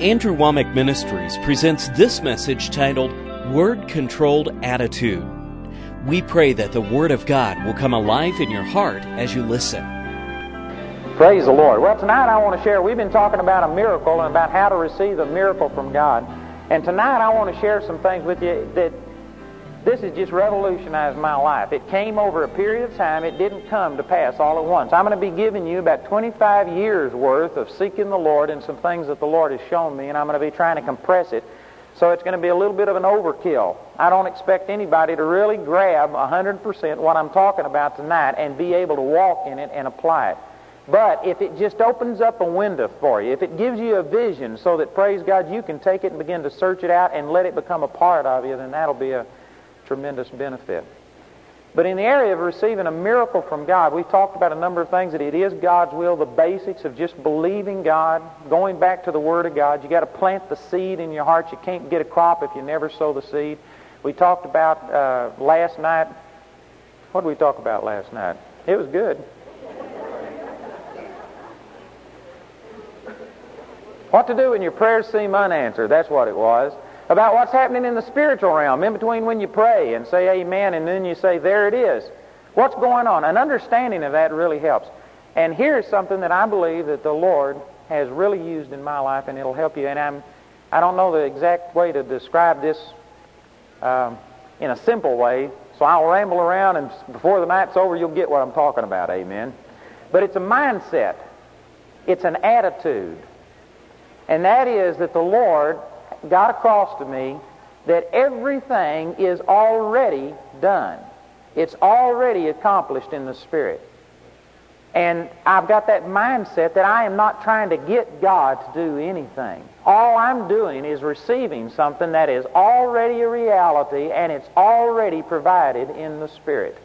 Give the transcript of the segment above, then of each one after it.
Andrew Wommack Ministries presents this message titled Word Controlled Attitude. We pray that the Word of God will come alive in your heart as you listen. Praise the Lord. Well, tonight I want to share, we've been talking about a miracle and about how to receive a miracle from God. And tonight I want to share some things with you that this has just revolutionized my life. It came over a period of time. It didn't come to pass all at once. I'm going to be giving you about 25 years worth of seeking the Lord and some things that the Lord has shown me, and I'm going to be trying to compress it. So it's going to be a little bit of an overkill. I don't expect anybody to really grab 100% what I'm talking about tonight and be able to walk in it and apply it. But if it just opens up a window for you, if it gives you a vision so that, praise God, you can take it and begin to search it out and let it become a part of you, then that'll be a tremendous benefit. But in the area of receiving a miracle from God, we've talked about a number of things that it is God's will, the basics of just believing God, going back to the Word of God. You've got to plant the seed in your heart. You can't get a crop if you never sow the seed. We talked about uh, last night. What did we talk about last night? It was good. What to do when your prayers seem unanswered. That's what it was about what's happening in the spiritual realm in between when you pray and say amen and then you say there it is. What's going on? An understanding of that really helps. And here's something that I believe that the Lord has really used in my life and it'll help you. And I'm, I don't know the exact way to describe this um, in a simple way, so I'll ramble around and before the night's over you'll get what I'm talking about, amen. But it's a mindset. It's an attitude. And that is that the Lord got across to me that everything is already done. It's already accomplished in the Spirit. And I've got that mindset that I am not trying to get God to do anything. All I'm doing is receiving something that is already a reality and it's already provided in the Spirit.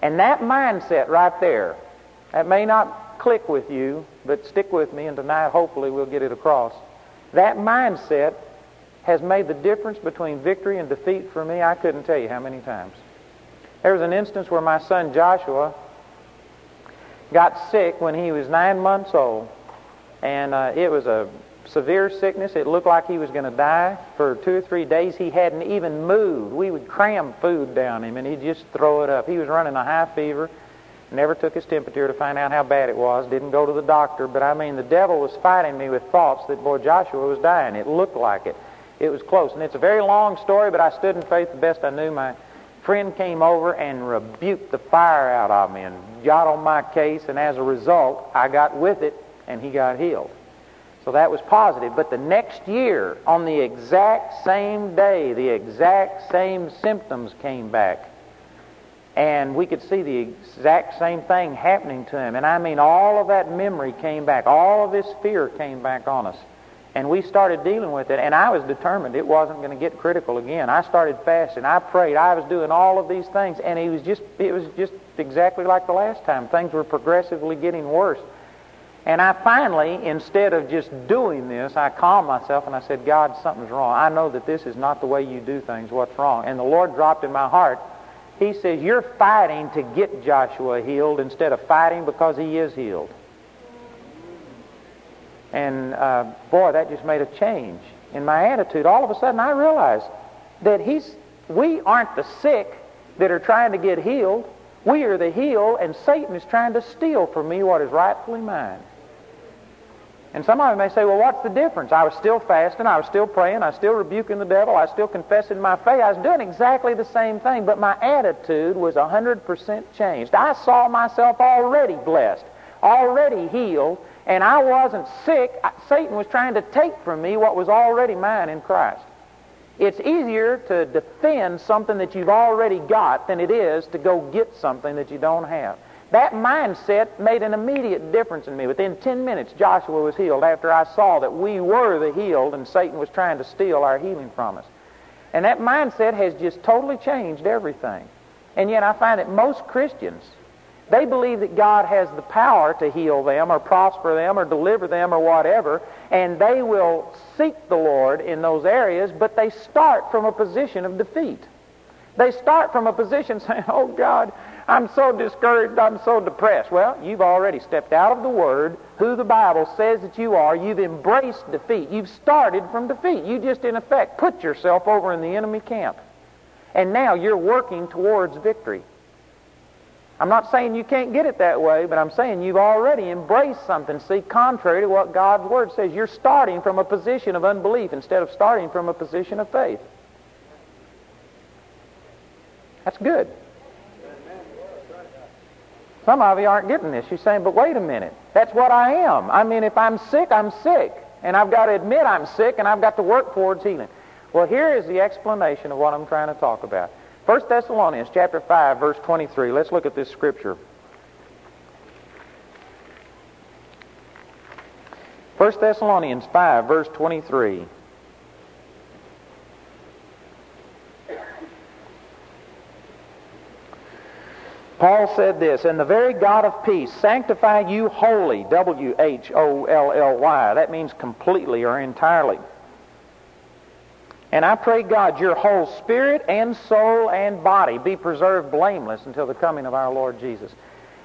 And that mindset right there, that may not click with you, but stick with me and tonight hopefully we'll get it across. That mindset has made the difference between victory and defeat for me, I couldn't tell you how many times. There was an instance where my son Joshua got sick when he was nine months old, and uh, it was a severe sickness. It looked like he was going to die. For two or three days, he hadn't even moved. We would cram food down him, and he'd just throw it up. He was running a high fever. Never took his temperature to find out how bad it was. Didn't go to the doctor. But I mean, the devil was fighting me with thoughts that, boy, Joshua was dying. It looked like it. It was close. And it's a very long story, but I stood in faith the best I knew. My friend came over and rebuked the fire out of me and got on my case. And as a result, I got with it and he got healed. So that was positive. But the next year, on the exact same day, the exact same symptoms came back and we could see the exact same thing happening to him. And I mean, all of that memory came back. All of this fear came back on us. And we started dealing with it. And I was determined it wasn't going to get critical again. I started fasting. I prayed. I was doing all of these things. And it was just, it was just exactly like the last time. Things were progressively getting worse. And I finally, instead of just doing this, I calmed myself and I said, God, something's wrong. I know that this is not the way you do things. What's wrong? And the Lord dropped in my heart he says, You're fighting to get Joshua healed instead of fighting because he is healed. And uh, boy, that just made a change in my attitude. All of a sudden, I realized that he's, we aren't the sick that are trying to get healed. We are the healed, and Satan is trying to steal from me what is rightfully mine. And some of you may say, well, what's the difference? I was still fasting, I was still praying, I was still rebuking the devil, I was still confessing my faith. I was doing exactly the same thing, but my attitude was 100% changed. I saw myself already blessed, already healed, and I wasn't sick. Satan was trying to take from me what was already mine in Christ. It's easier to defend something that you've already got than it is to go get something that you don't have. That mindset made an immediate difference in me. Within 10 minutes, Joshua was healed after I saw that we were the healed and Satan was trying to steal our healing from us. And that mindset has just totally changed everything. And yet I find that most Christians, they believe that God has the power to heal them or prosper them or deliver them or whatever, and they will seek the Lord in those areas, but they start from a position of defeat. They start from a position saying, Oh God, I'm so discouraged. I'm so depressed. Well, you've already stepped out of the Word, who the Bible says that you are. You've embraced defeat. You've started from defeat. You just, in effect, put yourself over in the enemy camp. And now you're working towards victory. I'm not saying you can't get it that way, but I'm saying you've already embraced something, see, contrary to what God's Word says. You're starting from a position of unbelief instead of starting from a position of faith. That's good. Some of you aren't getting this. You're saying, but wait a minute. That's what I am. I mean, if I'm sick, I'm sick. And I've got to admit I'm sick, and I've got to work towards healing. Well, here is the explanation of what I'm trying to talk about. 1 Thessalonians chapter 5, verse 23. Let's look at this scripture. 1 Thessalonians 5, verse 23. Paul said this, And the very God of peace sanctify you wholly, W H O L L Y. That means completely or entirely. And I pray, God, your whole spirit and soul and body be preserved blameless until the coming of our Lord Jesus.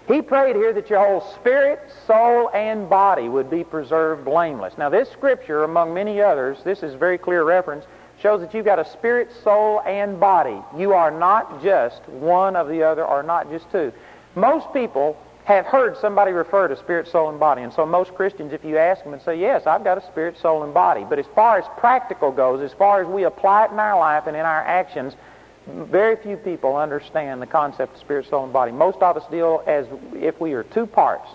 He prayed here that your whole spirit, soul, and body would be preserved blameless. Now, this scripture, among many others, this is very clear reference, shows that you've got a spirit, soul, and body. You are not just one of the other or not just two. Most people have heard somebody refer to spirit, soul, and body. And so most Christians, if you ask them and say, yes, I've got a spirit, soul, and body. But as far as practical goes, as far as we apply it in our life and in our actions, very few people understand the concept of spirit, soul, and body. Most of us deal as if we are two parts.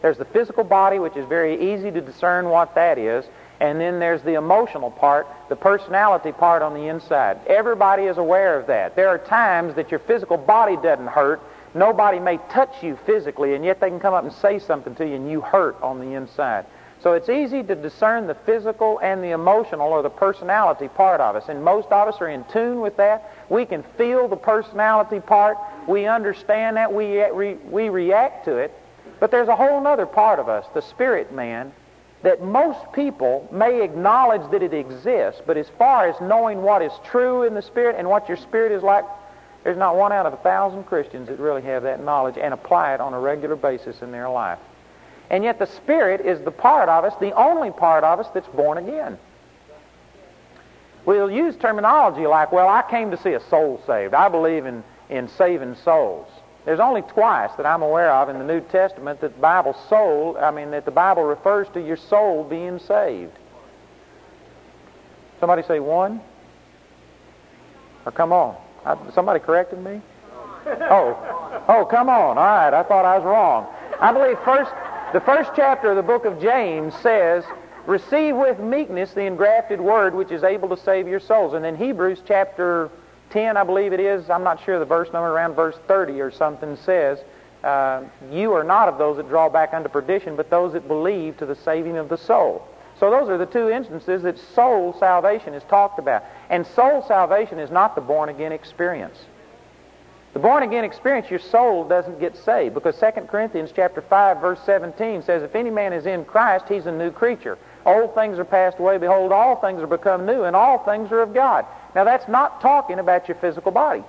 There's the physical body, which is very easy to discern what that is. And then there's the emotional part, the personality part on the inside. Everybody is aware of that. There are times that your physical body doesn't hurt. Nobody may touch you physically, and yet they can come up and say something to you, and you hurt on the inside. So it's easy to discern the physical and the emotional or the personality part of us. And most of us are in tune with that. We can feel the personality part. We understand that. We, we react to it. But there's a whole other part of us, the spirit man, that most people may acknowledge that it exists, but as far as knowing what is true in the Spirit and what your spirit is like, there's not one out of a thousand Christians that really have that knowledge and apply it on a regular basis in their life. And yet the Spirit is the part of us, the only part of us that's born again. We'll use terminology like, well, I came to see a soul saved. I believe in, in saving souls. There's only twice that I'm aware of in the New Testament that the Bible soul, I mean that the Bible refers to your soul being saved. Somebody say one? Or come on. I, somebody corrected me? Oh. Oh, come on. All right. I thought I was wrong. I believe first the first chapter of the book of James says, Receive with meekness the engrafted word which is able to save your souls. And then Hebrews chapter 10, I believe it is, I'm not sure the verse number, around verse 30 or something says, uh, You are not of those that draw back unto perdition, but those that believe to the saving of the soul. So those are the two instances that soul salvation is talked about. And soul salvation is not the born again experience. The born again experience, your soul doesn't get saved because 2 Corinthians chapter 5 verse 17 says, If any man is in Christ, he's a new creature. Old things are passed away. Behold, all things are become new, and all things are of God. Now, that's not talking about your physical body.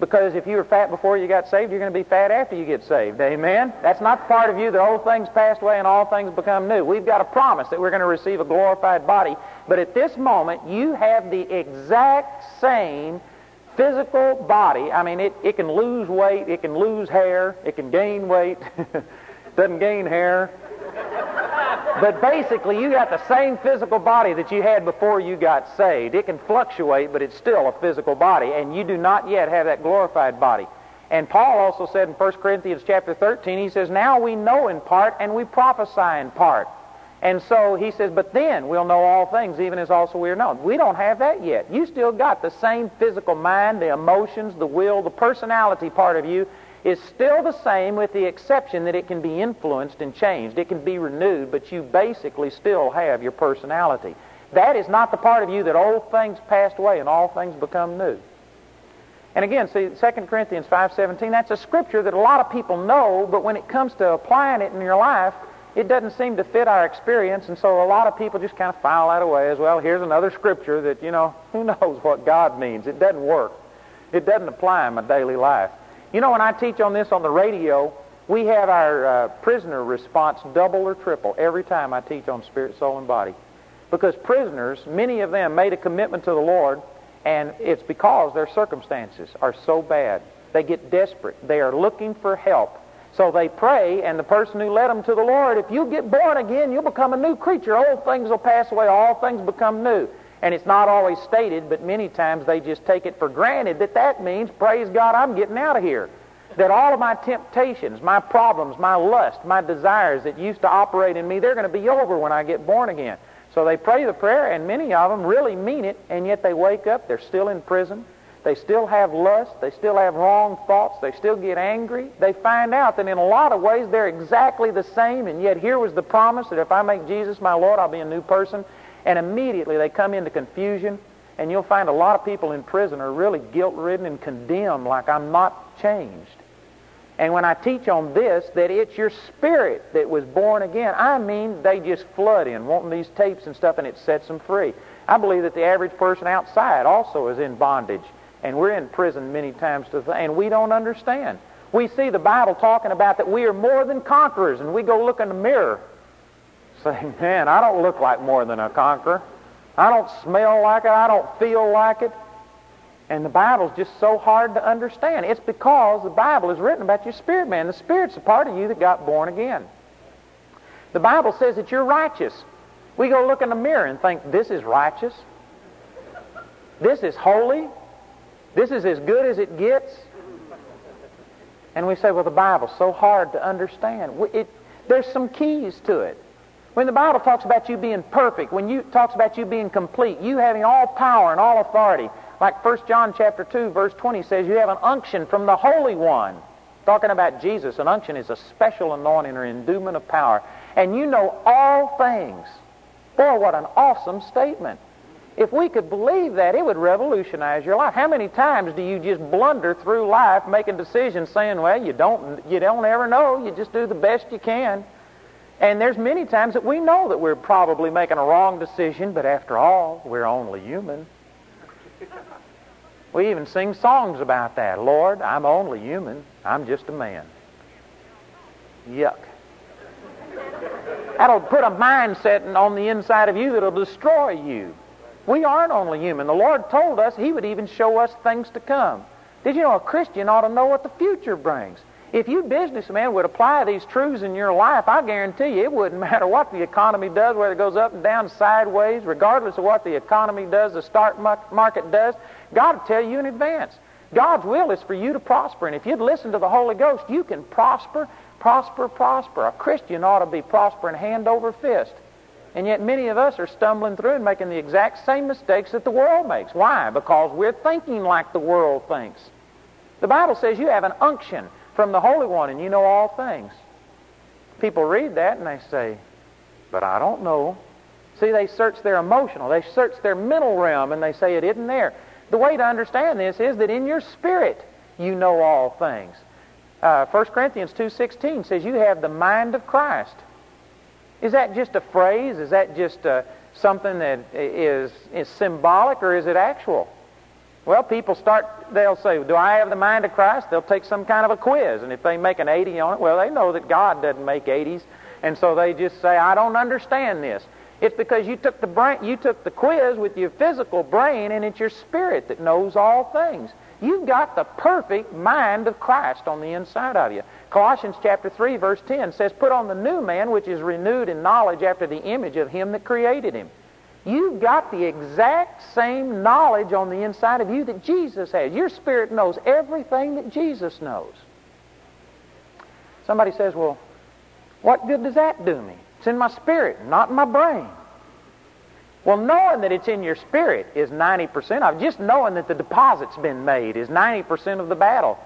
Because if you were fat before you got saved, you're going to be fat after you get saved. Amen? That's not part of you that old things passed away and all things become new. We've got a promise that we're going to receive a glorified body. But at this moment, you have the exact same physical body. I mean, it, it can lose weight, it can lose hair, it can gain weight, it doesn't gain hair. But basically, you got the same physical body that you had before you got saved. It can fluctuate, but it's still a physical body, and you do not yet have that glorified body. And Paul also said in 1 Corinthians chapter 13, he says, Now we know in part and we prophesy in part. And so he says, But then we'll know all things, even as also we are known. We don't have that yet. You still got the same physical mind, the emotions, the will, the personality part of you is still the same with the exception that it can be influenced and changed. It can be renewed, but you basically still have your personality. That is not the part of you that old things passed away and all things become new. And again, see, 2 Corinthians 5.17, that's a scripture that a lot of people know, but when it comes to applying it in your life, it doesn't seem to fit our experience, and so a lot of people just kind of file that away as well. Here's another scripture that, you know, who knows what God means. It doesn't work. It doesn't apply in my daily life. You know, when I teach on this on the radio, we have our uh, prisoner response double or triple every time I teach on spirit, soul, and body. Because prisoners, many of them made a commitment to the Lord, and it's because their circumstances are so bad. They get desperate. They are looking for help. So they pray, and the person who led them to the Lord, if you get born again, you'll become a new creature. Old things will pass away, all things become new. And it's not always stated, but many times they just take it for granted that that means, praise God, I'm getting out of here. That all of my temptations, my problems, my lust, my desires that used to operate in me, they're going to be over when I get born again. So they pray the prayer, and many of them really mean it, and yet they wake up, they're still in prison. They still have lust. They still have wrong thoughts. They still get angry. They find out that in a lot of ways they're exactly the same, and yet here was the promise that if I make Jesus my Lord, I'll be a new person. And immediately they come into confusion, and you'll find a lot of people in prison are really guilt-ridden and condemned like I'm not changed. And when I teach on this, that it's your spirit that was born again, I mean they just flood in wanting these tapes and stuff, and it sets them free. I believe that the average person outside also is in bondage and we're in prison many times to th- and we don't understand. We see the Bible talking about that we are more than conquerors, and we go look in the mirror, saying, "Man, I don't look like more than a conqueror. I don't smell like it. I don't feel like it." And the Bible's just so hard to understand. It's because the Bible is written about your spirit, man. The Spirit's a part of you that got born again. The Bible says that you're righteous. We go look in the mirror and think, this is righteous. This is holy. This is as good as it gets. And we say, well, the Bible's so hard to understand. It, there's some keys to it. When the Bible talks about you being perfect, when you talks about you being complete, you having all power and all authority, like 1 John chapter 2, verse 20 says, you have an unction from the Holy One. Talking about Jesus, an unction is a special anointing or endowment of power. And you know all things. Boy, what an awesome statement. If we could believe that, it would revolutionize your life. How many times do you just blunder through life making decisions saying, well, you don't, you don't ever know. You just do the best you can. And there's many times that we know that we're probably making a wrong decision, but after all, we're only human. We even sing songs about that. Lord, I'm only human. I'm just a man. Yuck. That'll put a mindset on the inside of you that'll destroy you. We aren't only human. The Lord told us He would even show us things to come. Did you know a Christian ought to know what the future brings? If you businessmen would apply these truths in your life, I guarantee you it wouldn't matter what the economy does, whether it goes up and down, sideways, regardless of what the economy does, the stock market does. God will tell you in advance. God's will is for you to prosper, and if you'd listen to the Holy Ghost, you can prosper, prosper, prosper. A Christian ought to be prospering hand over fist. And yet many of us are stumbling through and making the exact same mistakes that the world makes. Why? Because we're thinking like the world thinks. The Bible says you have an unction from the Holy One and you know all things. People read that and they say, but I don't know. See, they search their emotional, they search their mental realm and they say it isn't there. The way to understand this is that in your spirit you know all things. Uh, 1 Corinthians 2.16 says you have the mind of Christ. Is that just a phrase? Is that just uh, something that is, is symbolic or is it actual? Well, people start, they'll say, Do I have the mind of Christ? They'll take some kind of a quiz. And if they make an 80 on it, well, they know that God doesn't make 80s. And so they just say, I don't understand this. It's because you took the brain, you took the quiz with your physical brain, and it's your spirit that knows all things. You've got the perfect mind of Christ on the inside of you. Colossians chapter 3 verse 10 says, Put on the new man which is renewed in knowledge after the image of him that created him. You've got the exact same knowledge on the inside of you that Jesus has. Your spirit knows everything that Jesus knows. Somebody says, Well, what good does that do me? It's in my spirit, not in my brain. Well, knowing that it's in your spirit is 90% of. Just knowing that the deposit's been made is 90% of the battle.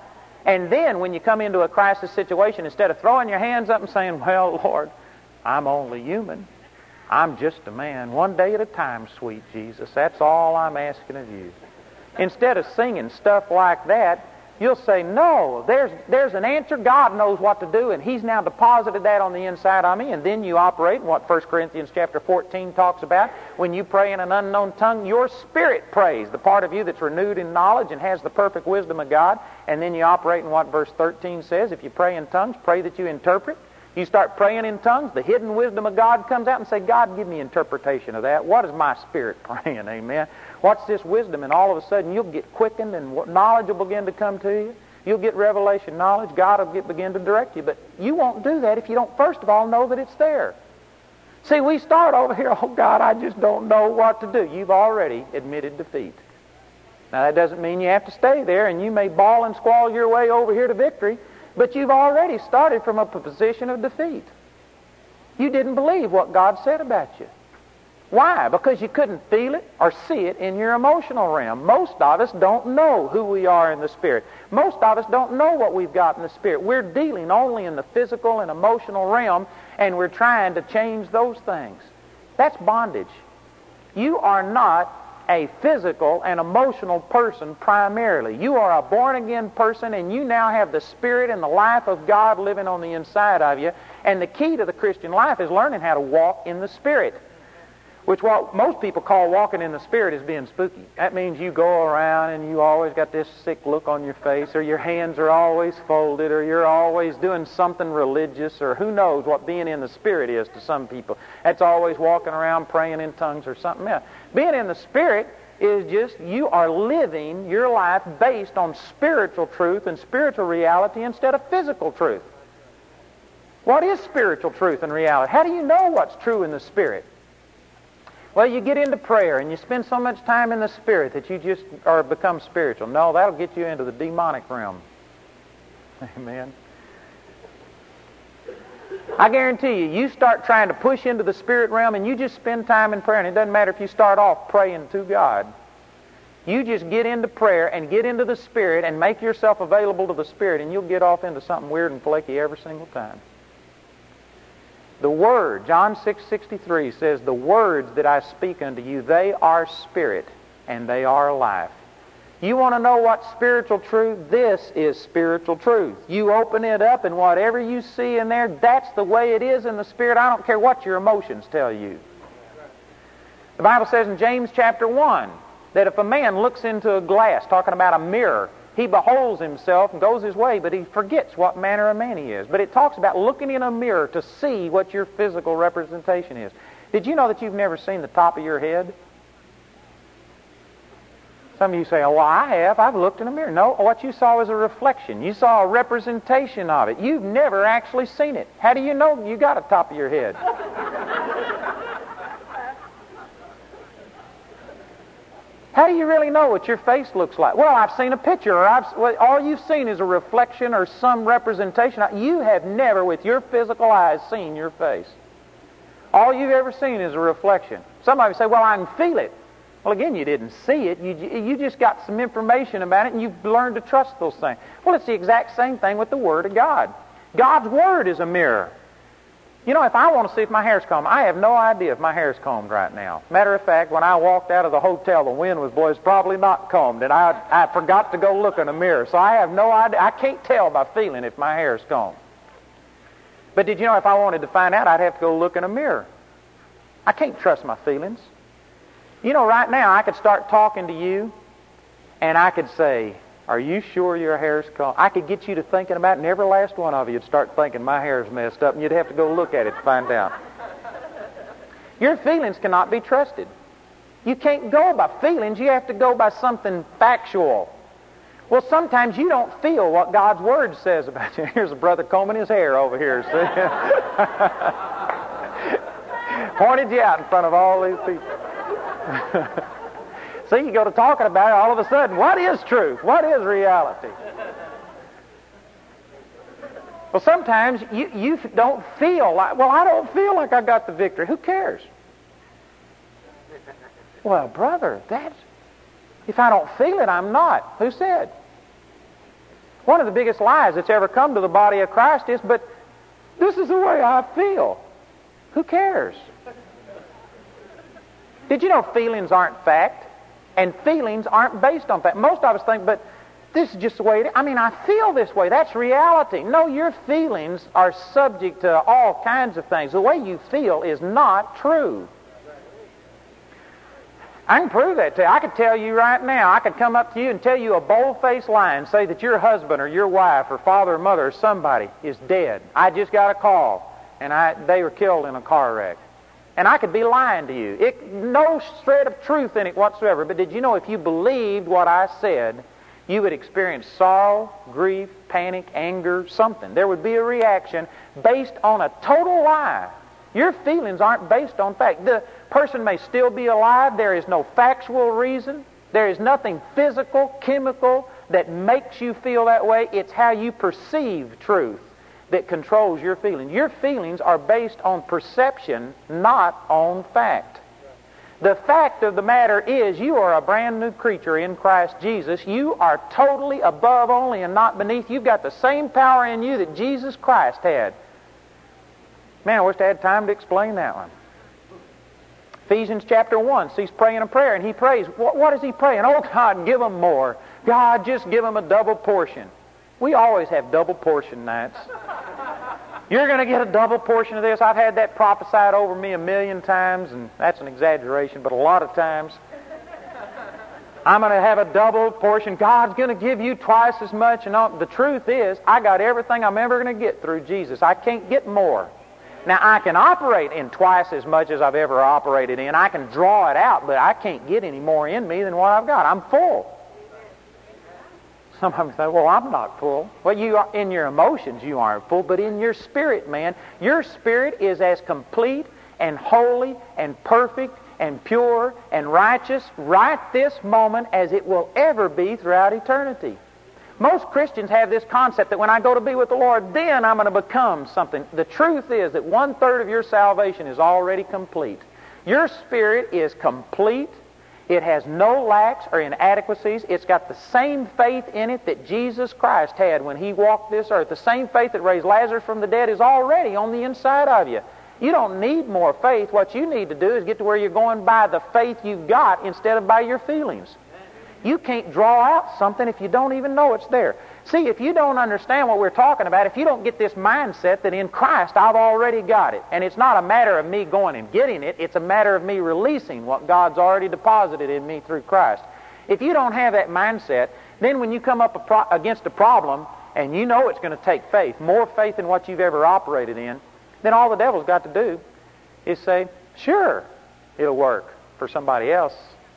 And then when you come into a crisis situation, instead of throwing your hands up and saying, Well, Lord, I'm only human. I'm just a man. One day at a time, sweet Jesus. That's all I'm asking of you. Instead of singing stuff like that, You'll say, no, there's, there's an answer. God knows what to do, and He's now deposited that on the inside of me, and then you operate in what 1 Corinthians chapter 14 talks about. When you pray in an unknown tongue, your spirit prays, the part of you that's renewed in knowledge and has the perfect wisdom of God, and then you operate in what verse 13 says. If you pray in tongues, pray that you interpret. You start praying in tongues, the hidden wisdom of God comes out and say, God, give me interpretation of that. What is my spirit praying? Amen. What's this wisdom? And all of a sudden you'll get quickened and knowledge will begin to come to you. You'll get revelation knowledge. God will get, begin to direct you. But you won't do that if you don't, first of all, know that it's there. See, we start over here, oh God, I just don't know what to do. You've already admitted defeat. Now that doesn't mean you have to stay there and you may bawl and squall your way over here to victory, but you've already started from a position of defeat. You didn't believe what God said about you. Why? Because you couldn't feel it or see it in your emotional realm. Most of us don't know who we are in the Spirit. Most of us don't know what we've got in the Spirit. We're dealing only in the physical and emotional realm, and we're trying to change those things. That's bondage. You are not a physical and emotional person primarily. You are a born again person, and you now have the Spirit and the life of God living on the inside of you. And the key to the Christian life is learning how to walk in the Spirit which what most people call walking in the Spirit is being spooky. That means you go around and you always got this sick look on your face, or your hands are always folded, or you're always doing something religious, or who knows what being in the Spirit is to some people. That's always walking around praying in tongues or something else. Being in the Spirit is just you are living your life based on spiritual truth and spiritual reality instead of physical truth. What is spiritual truth and reality? How do you know what's true in the Spirit? Well, you get into prayer and you spend so much time in the Spirit that you just are become spiritual. No, that'll get you into the demonic realm. Amen. I guarantee you, you start trying to push into the spirit realm and you just spend time in prayer, and it doesn't matter if you start off praying to God. You just get into prayer and get into the spirit and make yourself available to the spirit, and you'll get off into something weird and flaky every single time. The Word, John 6:63 says, "The words that I speak unto you, they are spirit and they are life." You want to know what spiritual truth? This is spiritual truth. You open it up and whatever you see in there, that's the way it is in the spirit. I don't care what your emotions tell you. The Bible says in James chapter 1 that if a man looks into a glass, talking about a mirror, he beholds himself and goes his way, but he forgets what manner of man he is. But it talks about looking in a mirror to see what your physical representation is. Did you know that you've never seen the top of your head? Some of you say, oh, well, I have. I've looked in a mirror. No, what you saw was a reflection. You saw a representation of it. You've never actually seen it. How do you know you got a top of your head? How do you really know what your face looks like? Well, I've seen a picture, or I've, well, all you've seen is a reflection or some representation. You have never, with your physical eyes, seen your face. All you've ever seen is a reflection. Somebody say, well, I can feel it. Well, again, you didn't see it. You, you just got some information about it, and you've learned to trust those things. Well, it's the exact same thing with the Word of God. God's Word is a mirror. You know, if I want to see if my hair's combed, I have no idea if my hair's combed right now. Matter of fact, when I walked out of the hotel, the wind was blowing. It's probably not combed, and I, I forgot to go look in a mirror. So I have no idea. I can't tell by feeling if my hair's combed. But did you know if I wanted to find out, I'd have to go look in a mirror. I can't trust my feelings. You know, right now, I could start talking to you, and I could say, are you sure your hair's combed? I could get you to thinking about it, and every last one of you would start thinking my hair's messed up, and you'd have to go look at it to find out. Your feelings cannot be trusted. You can't go by feelings. You have to go by something factual. Well, sometimes you don't feel what God's Word says about you. Here's a brother combing his hair over here, see? Pointed you out in front of all these people. See, you go to talking about it, all of a sudden, what is truth? What is reality? Well, sometimes you, you don't feel like, well, I don't feel like I got the victory. Who cares? Well, brother, that's, if I don't feel it, I'm not. Who said? One of the biggest lies that's ever come to the body of Christ is, but this is the way I feel. Who cares? Did you know feelings aren't fact? And feelings aren't based on fact. Most of us think, but this is just the way it is. I mean, I feel this way. That's reality. No, your feelings are subject to all kinds of things. The way you feel is not true. I can prove that to you. I could tell you right now. I could come up to you and tell you a bold-faced lie and say that your husband or your wife or father or mother or somebody is dead. I just got a call, and I, they were killed in a car wreck. And I could be lying to you. It, no shred of truth in it whatsoever. But did you know if you believed what I said, you would experience sorrow, grief, panic, anger, something. There would be a reaction based on a total lie. Your feelings aren't based on fact. The person may still be alive. There is no factual reason. There is nothing physical, chemical that makes you feel that way. It's how you perceive truth that controls your feelings. Your feelings are based on perception, not on fact. The fact of the matter is you are a brand new creature in Christ Jesus. You are totally above only and not beneath. You've got the same power in you that Jesus Christ had. Man, I wish I had time to explain that one. Ephesians chapter 1, so he's praying a prayer, and he prays. What, what is he praying? Oh, God, give them more. God, just give them a double portion. We always have double portion nights. You're going to get a double portion of this. I've had that prophesied over me a million times, and that's an exaggeration, but a lot of times. I'm going to have a double portion. God's going to give you twice as much. And all. the truth is, I got everything I'm ever going to get through Jesus. I can't get more. Now, I can operate in twice as much as I've ever operated in. I can draw it out, but I can't get any more in me than what I've got. I'm full. Some of say, well, I'm not full. Well, you are, in your emotions, you aren't full, but in your spirit, man, your spirit is as complete and holy and perfect and pure and righteous right this moment as it will ever be throughout eternity. Most Christians have this concept that when I go to be with the Lord, then I'm going to become something. The truth is that one third of your salvation is already complete. Your spirit is complete. It has no lacks or inadequacies. It's got the same faith in it that Jesus Christ had when he walked this earth. The same faith that raised Lazarus from the dead is already on the inside of you. You don't need more faith. What you need to do is get to where you're going by the faith you've got instead of by your feelings. You can't draw out something if you don't even know it's there. See, if you don't understand what we're talking about, if you don't get this mindset that in Christ I've already got it, and it's not a matter of me going and getting it, it's a matter of me releasing what God's already deposited in me through Christ. If you don't have that mindset, then when you come up a pro- against a problem and you know it's going to take faith, more faith than what you've ever operated in, then all the devil's got to do is say, sure, it'll work for somebody else,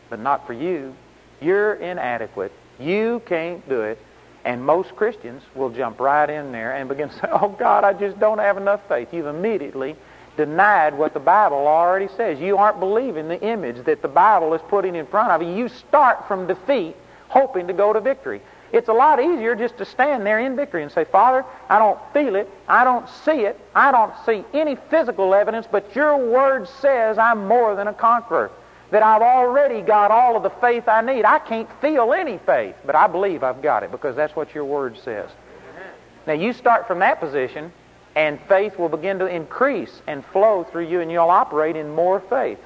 but not for you. You're inadequate. You can't do it. And most Christians will jump right in there and begin to say, Oh God, I just don't have enough faith. You've immediately denied what the Bible already says. You aren't believing the image that the Bible is putting in front of you. You start from defeat, hoping to go to victory. It's a lot easier just to stand there in victory and say, Father, I don't feel it. I don't see it. I don't see any physical evidence, but your word says I'm more than a conqueror that I've already got all of the faith I need. I can't feel any faith, but I believe I've got it because that's what your word says. Now you start from that position, and faith will begin to increase and flow through you, and you'll operate in more faith.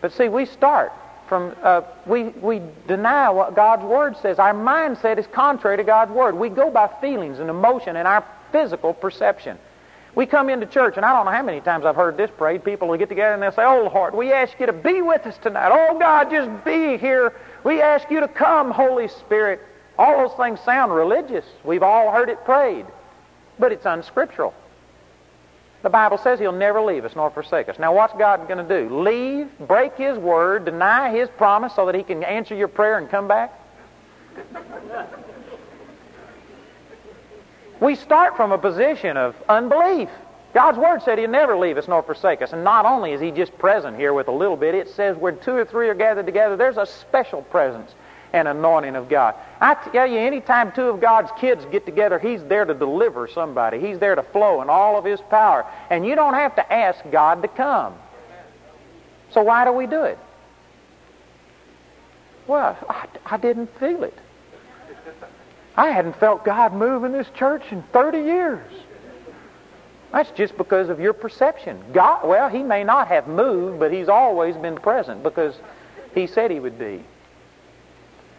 But see, we start from, uh, we, we deny what God's Word says. Our mindset is contrary to God's Word. We go by feelings and emotion and our physical perception. We come into church, and I don't know how many times I've heard this prayed. People will get together and they'll say, Oh Lord, we ask you to be with us tonight. Oh God, just be here. We ask you to come, Holy Spirit. All those things sound religious. We've all heard it prayed. But it's unscriptural. The Bible says He'll never leave us nor forsake us. Now, what's God going to do? Leave, break His word, deny His promise so that He can answer your prayer and come back? We start from a position of unbelief. God's Word said He'll never leave us nor forsake us. And not only is He just present here with a little bit, it says where two or three are gathered together, there's a special presence and anointing of God. I tell you, anytime two of God's kids get together, He's there to deliver somebody. He's there to flow in all of His power. And you don't have to ask God to come. So why do we do it? Well, I, I didn't feel it. I hadn't felt God move in this church in 30 years. That's just because of your perception. God, well, He may not have moved, but He's always been present because He said He would be.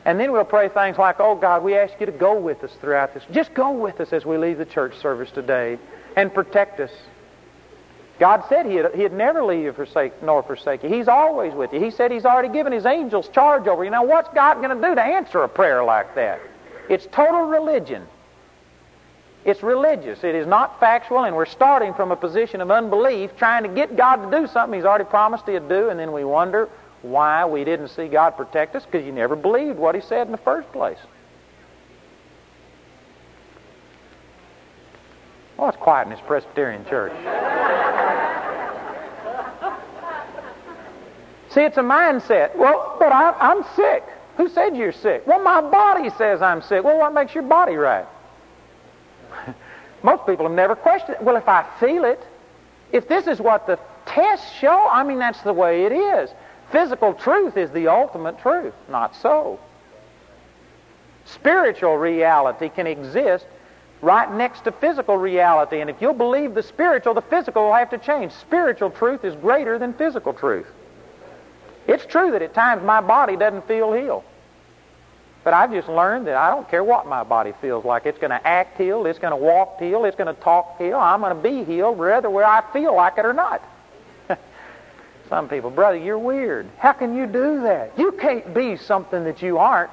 And then we'll pray things like, Oh God, we ask you to go with us throughout this. Just go with us as we leave the church service today and protect us. God said he'd, he'd never leave you forsake, nor forsake you. He's always with you. He said He's already given His angels charge over you. Now, what's God going to do to answer a prayer like that? It's total religion. It's religious. It is not factual, and we're starting from a position of unbelief, trying to get God to do something He's already promised He'd do, and then we wonder why we didn't see God protect us because you never believed what He said in the first place. Well, it's quiet in this Presbyterian church. See, it's a mindset. Well, but I, I'm sick. Who said you're sick? Well, my body says I'm sick. Well, what makes your body right? Most people have never questioned it. Well, if I feel it, if this is what the tests show, I mean, that's the way it is. Physical truth is the ultimate truth. Not so. Spiritual reality can exist right next to physical reality, and if you'll believe the spiritual, the physical will have to change. Spiritual truth is greater than physical truth. It's true that at times my body doesn't feel healed. But I've just learned that I don't care what my body feels like. It's going to act healed. It's going to walk healed. It's going to talk healed. I'm going to be healed whether where I feel like it or not. Some people, brother, you're weird. How can you do that? You can't be something that you aren't.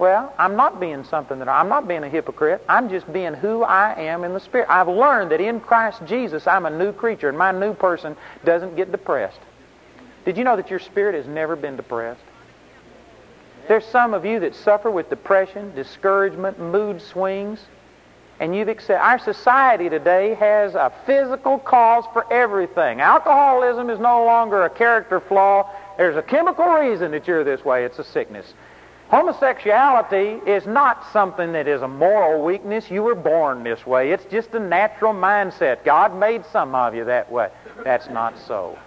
Well, I'm not being something that I'm not being a hypocrite. I'm just being who I am in the Spirit. I've learned that in Christ Jesus I'm a new creature, and my new person doesn't get depressed. Did you know that your spirit has never been depressed? There's some of you that suffer with depression, discouragement, mood swings, and you've accepted. Our society today has a physical cause for everything. Alcoholism is no longer a character flaw. There's a chemical reason that you're this way. It's a sickness. Homosexuality is not something that is a moral weakness. You were born this way. It's just a natural mindset. God made some of you that way. That's not so.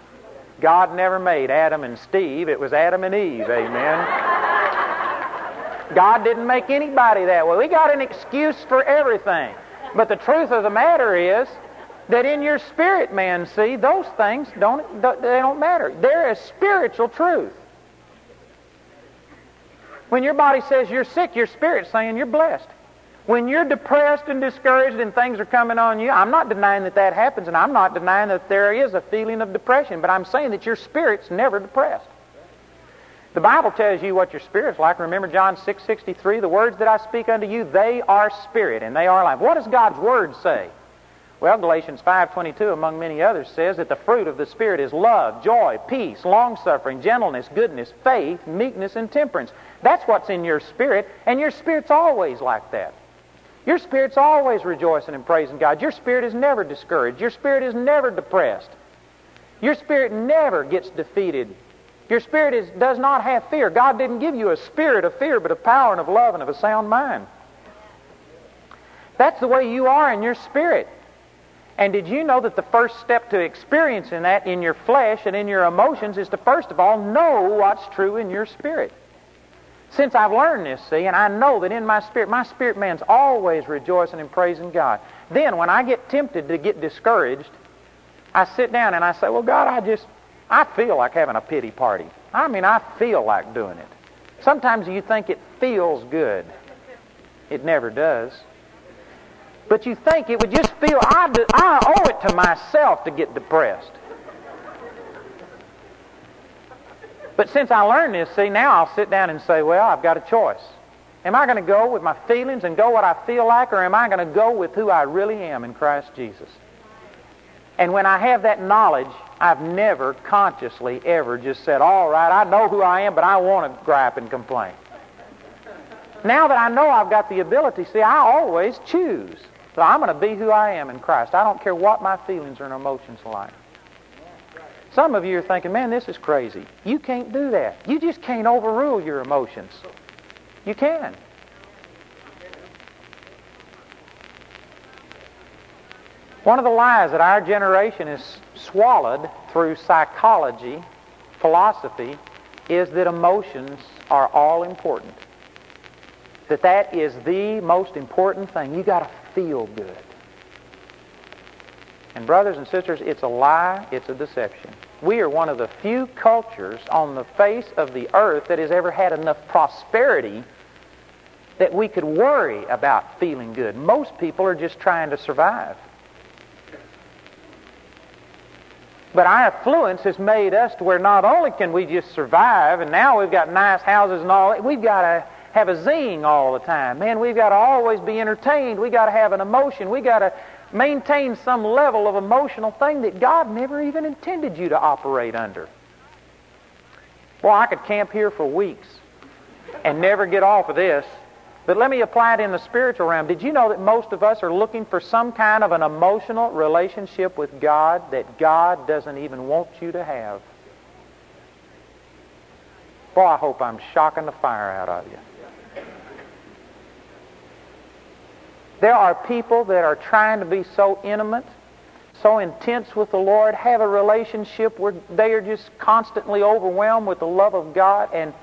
God never made Adam and Steve. It was Adam and Eve. Amen. God didn't make anybody that way. We got an excuse for everything. But the truth of the matter is that in your spirit, man, see, those things don't they don't matter. They're a spiritual truth. When your body says you're sick, your spirit's saying you're blessed. When you're depressed and discouraged and things are coming on you, I'm not denying that that happens, and I'm not denying that there is a feeling of depression, but I'm saying that your spirit's never depressed. The Bible tells you what your spirit's like. Remember John 6:63, the words that I speak unto you, they are spirit and they are life. What does God's word say? Well, Galatians 5:22 among many others says that the fruit of the spirit is love, joy, peace, long-suffering, gentleness, goodness, faith, meekness and temperance. That's what's in your spirit, and your spirit's always like that. Your spirit's always rejoicing and praising God. Your spirit is never discouraged. Your spirit is never depressed. Your spirit never gets defeated. Your spirit is, does not have fear. God didn't give you a spirit of fear, but of power and of love and of a sound mind. That's the way you are in your spirit. And did you know that the first step to experiencing that in your flesh and in your emotions is to first of all know what's true in your spirit? Since I've learned this, see, and I know that in my spirit, my spirit man's always rejoicing and praising God. Then when I get tempted to get discouraged, I sit down and I say, well, God, I just, I feel like having a pity party. I mean, I feel like doing it. Sometimes you think it feels good. It never does. But you think it would just feel, I, do, I owe it to myself to get depressed. But since I learned this, see, now I'll sit down and say, well, I've got a choice. Am I going to go with my feelings and go what I feel like, or am I going to go with who I really am in Christ Jesus? And when I have that knowledge, I've never consciously ever just said, all right, I know who I am, but I want to gripe and complain. Now that I know I've got the ability, see, I always choose. So I'm going to be who I am in Christ. I don't care what my feelings or emotions are like. Some of you are thinking, man, this is crazy. You can't do that. You just can't overrule your emotions. You can. One of the lies that our generation has swallowed through psychology, philosophy, is that emotions are all important. That that is the most important thing. You got to feel good. And brothers and sisters, it's a lie, it's a deception. We are one of the few cultures on the face of the earth that has ever had enough prosperity that we could worry about feeling good. Most people are just trying to survive. But our affluence has made us to where not only can we just survive, and now we've got nice houses and all we've got to have a zing all the time. Man, we've got to always be entertained. We've got to have an emotion. We've got to maintain some level of emotional thing that God never even intended you to operate under. Well, I could camp here for weeks and never get off of this. But let me apply it in the spiritual realm. Did you know that most of us are looking for some kind of an emotional relationship with God that God doesn't even want you to have? Boy, I hope I'm shocking the fire out of you. There are people that are trying to be so intimate, so intense with the Lord, have a relationship where they are just constantly overwhelmed with the love of God and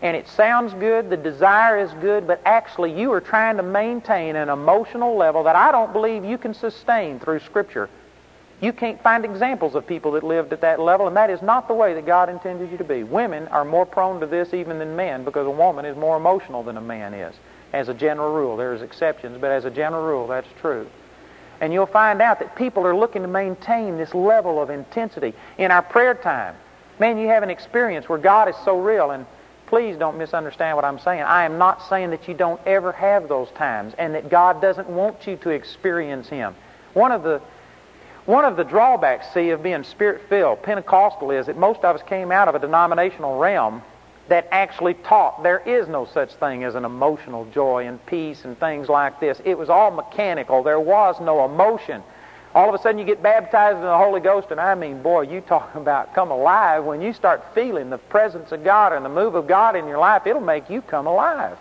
and it sounds good, the desire is good, but actually you are trying to maintain an emotional level that I don't believe you can sustain through Scripture. You can't find examples of people that lived at that level, and that is not the way that God intended you to be. Women are more prone to this even than men because a woman is more emotional than a man is, as a general rule. There's exceptions, but as a general rule, that's true. And you'll find out that people are looking to maintain this level of intensity. In our prayer time, man, you have an experience where God is so real, and please don't misunderstand what I'm saying. I am not saying that you don't ever have those times and that God doesn't want you to experience Him. One of the one of the drawbacks, see, of being spirit filled, Pentecostal, is that most of us came out of a denominational realm that actually taught there is no such thing as an emotional joy and peace and things like this. It was all mechanical. There was no emotion. All of a sudden you get baptized in the Holy Ghost, and I mean, boy, you talk about come alive. When you start feeling the presence of God and the move of God in your life, it'll make you come alive.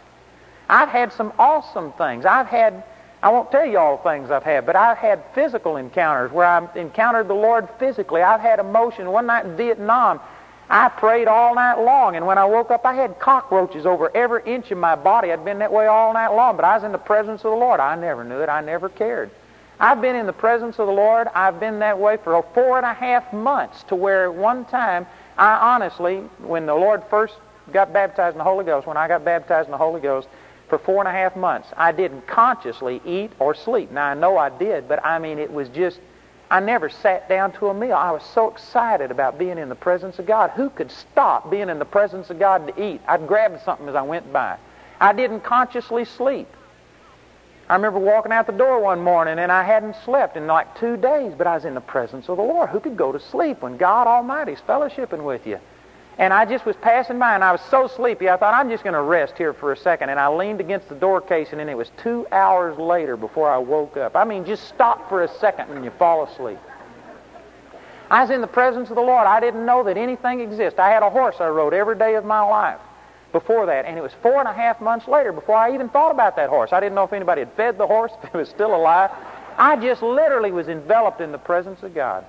I've had some awesome things. I've had I won't tell you all the things I've had, but I've had physical encounters where I've encountered the Lord physically. I've had emotion. One night in Vietnam, I prayed all night long, and when I woke up, I had cockroaches over every inch of my body. I'd been that way all night long, but I was in the presence of the Lord. I never knew it. I never cared. I've been in the presence of the Lord. I've been that way for four and a half months to where one time, I honestly, when the Lord first got baptized in the Holy Ghost, when I got baptized in the Holy Ghost, for four and a half months. I didn't consciously eat or sleep. Now, I know I did, but I mean, it was just, I never sat down to a meal. I was so excited about being in the presence of God. Who could stop being in the presence of God to eat? I'd grab something as I went by. I didn't consciously sleep. I remember walking out the door one morning and I hadn't slept in like two days, but I was in the presence of the Lord. Who could go to sleep when God Almighty's fellowshipping with you? And I just was passing by, and I was so sleepy, I thought, I'm just going to rest here for a second. And I leaned against the door casing, and it was two hours later before I woke up. I mean, just stop for a second and you fall asleep. I was in the presence of the Lord. I didn't know that anything exists. I had a horse I rode every day of my life before that, and it was four and a half months later before I even thought about that horse. I didn't know if anybody had fed the horse, if it was still alive. I just literally was enveloped in the presence of God.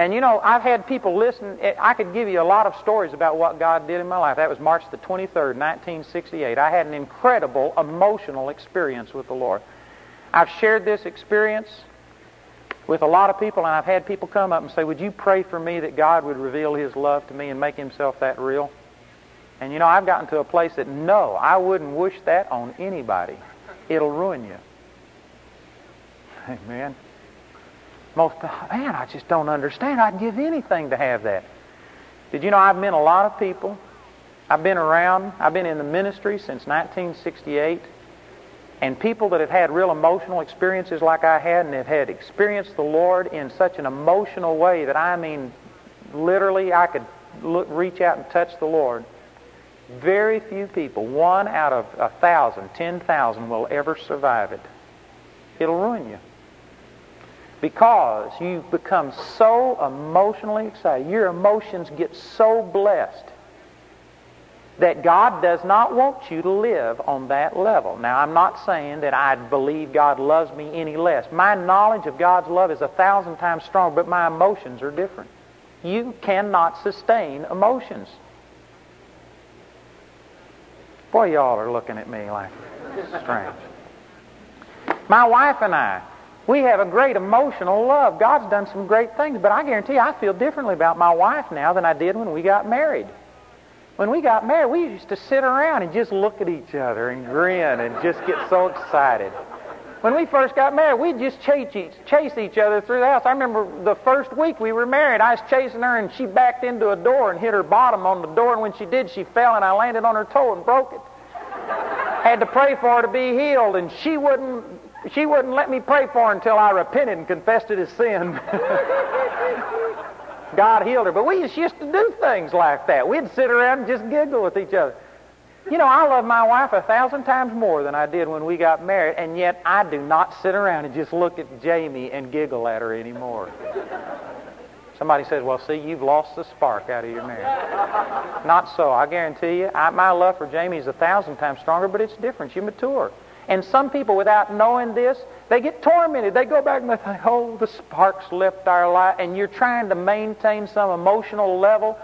And you know, I've had people listen. Eh, I could give you a lot of stories about what God did in my life. That was March the 23rd, 1968. I had an incredible emotional experience with the Lord. I've shared this experience with a lot of people, and I've had people come up and say, Would you pray for me that God would reveal His love to me and make Himself that real? And you know, I've gotten to a place that no, I wouldn't wish that on anybody. It'll ruin you. Amen. Most, man, I just don't understand. I'd give anything to have that. Did you know I've met a lot of people? I've been around, I've been in the ministry since 1968, and people that have had real emotional experiences like I had and have had experienced the Lord in such an emotional way that I mean, literally, I could look, reach out and touch the Lord. Very few people, one out of a thousand, ten thousand, will ever survive it. It'll ruin you because you've become so emotionally excited. Your emotions get so blessed that God does not want you to live on that level. Now, I'm not saying that I believe God loves me any less. My knowledge of God's love is a thousand times stronger, but my emotions are different. You cannot sustain emotions. Boy, y'all are looking at me like strange. My wife and I, We have a great emotional love. God's done some great things, but I guarantee you I feel differently about my wife now than I did when we got married. When we got married, we used to sit around and just look at each other and grin and just get so excited. When we first got married, we'd just chase each, chase each other through the house. I remember the first week we were married, I was chasing her and she backed into a door and hit her bottom on the door. And when she did, she fell and I landed on her toe and broke it. Had to pray for her to be healed, and she wouldn't. She wouldn't let me pray for her until I repented and confessed it as sin. God healed her. But we used to do things like that. We'd sit around and just giggle with each other. You know, I love my wife a thousand times more than I did when we got married, and yet I do not sit around and just look at Jamie and giggle at her anymore. Somebody says, well, see, you've lost the spark out of your marriage. Not so. I guarantee you, I, my love for Jamie is a thousand times stronger, but it's different. You mature. And some people, without knowing this, they get tormented. They go back and they think, oh, the sparks left our life. And you're trying to maintain some emotional level,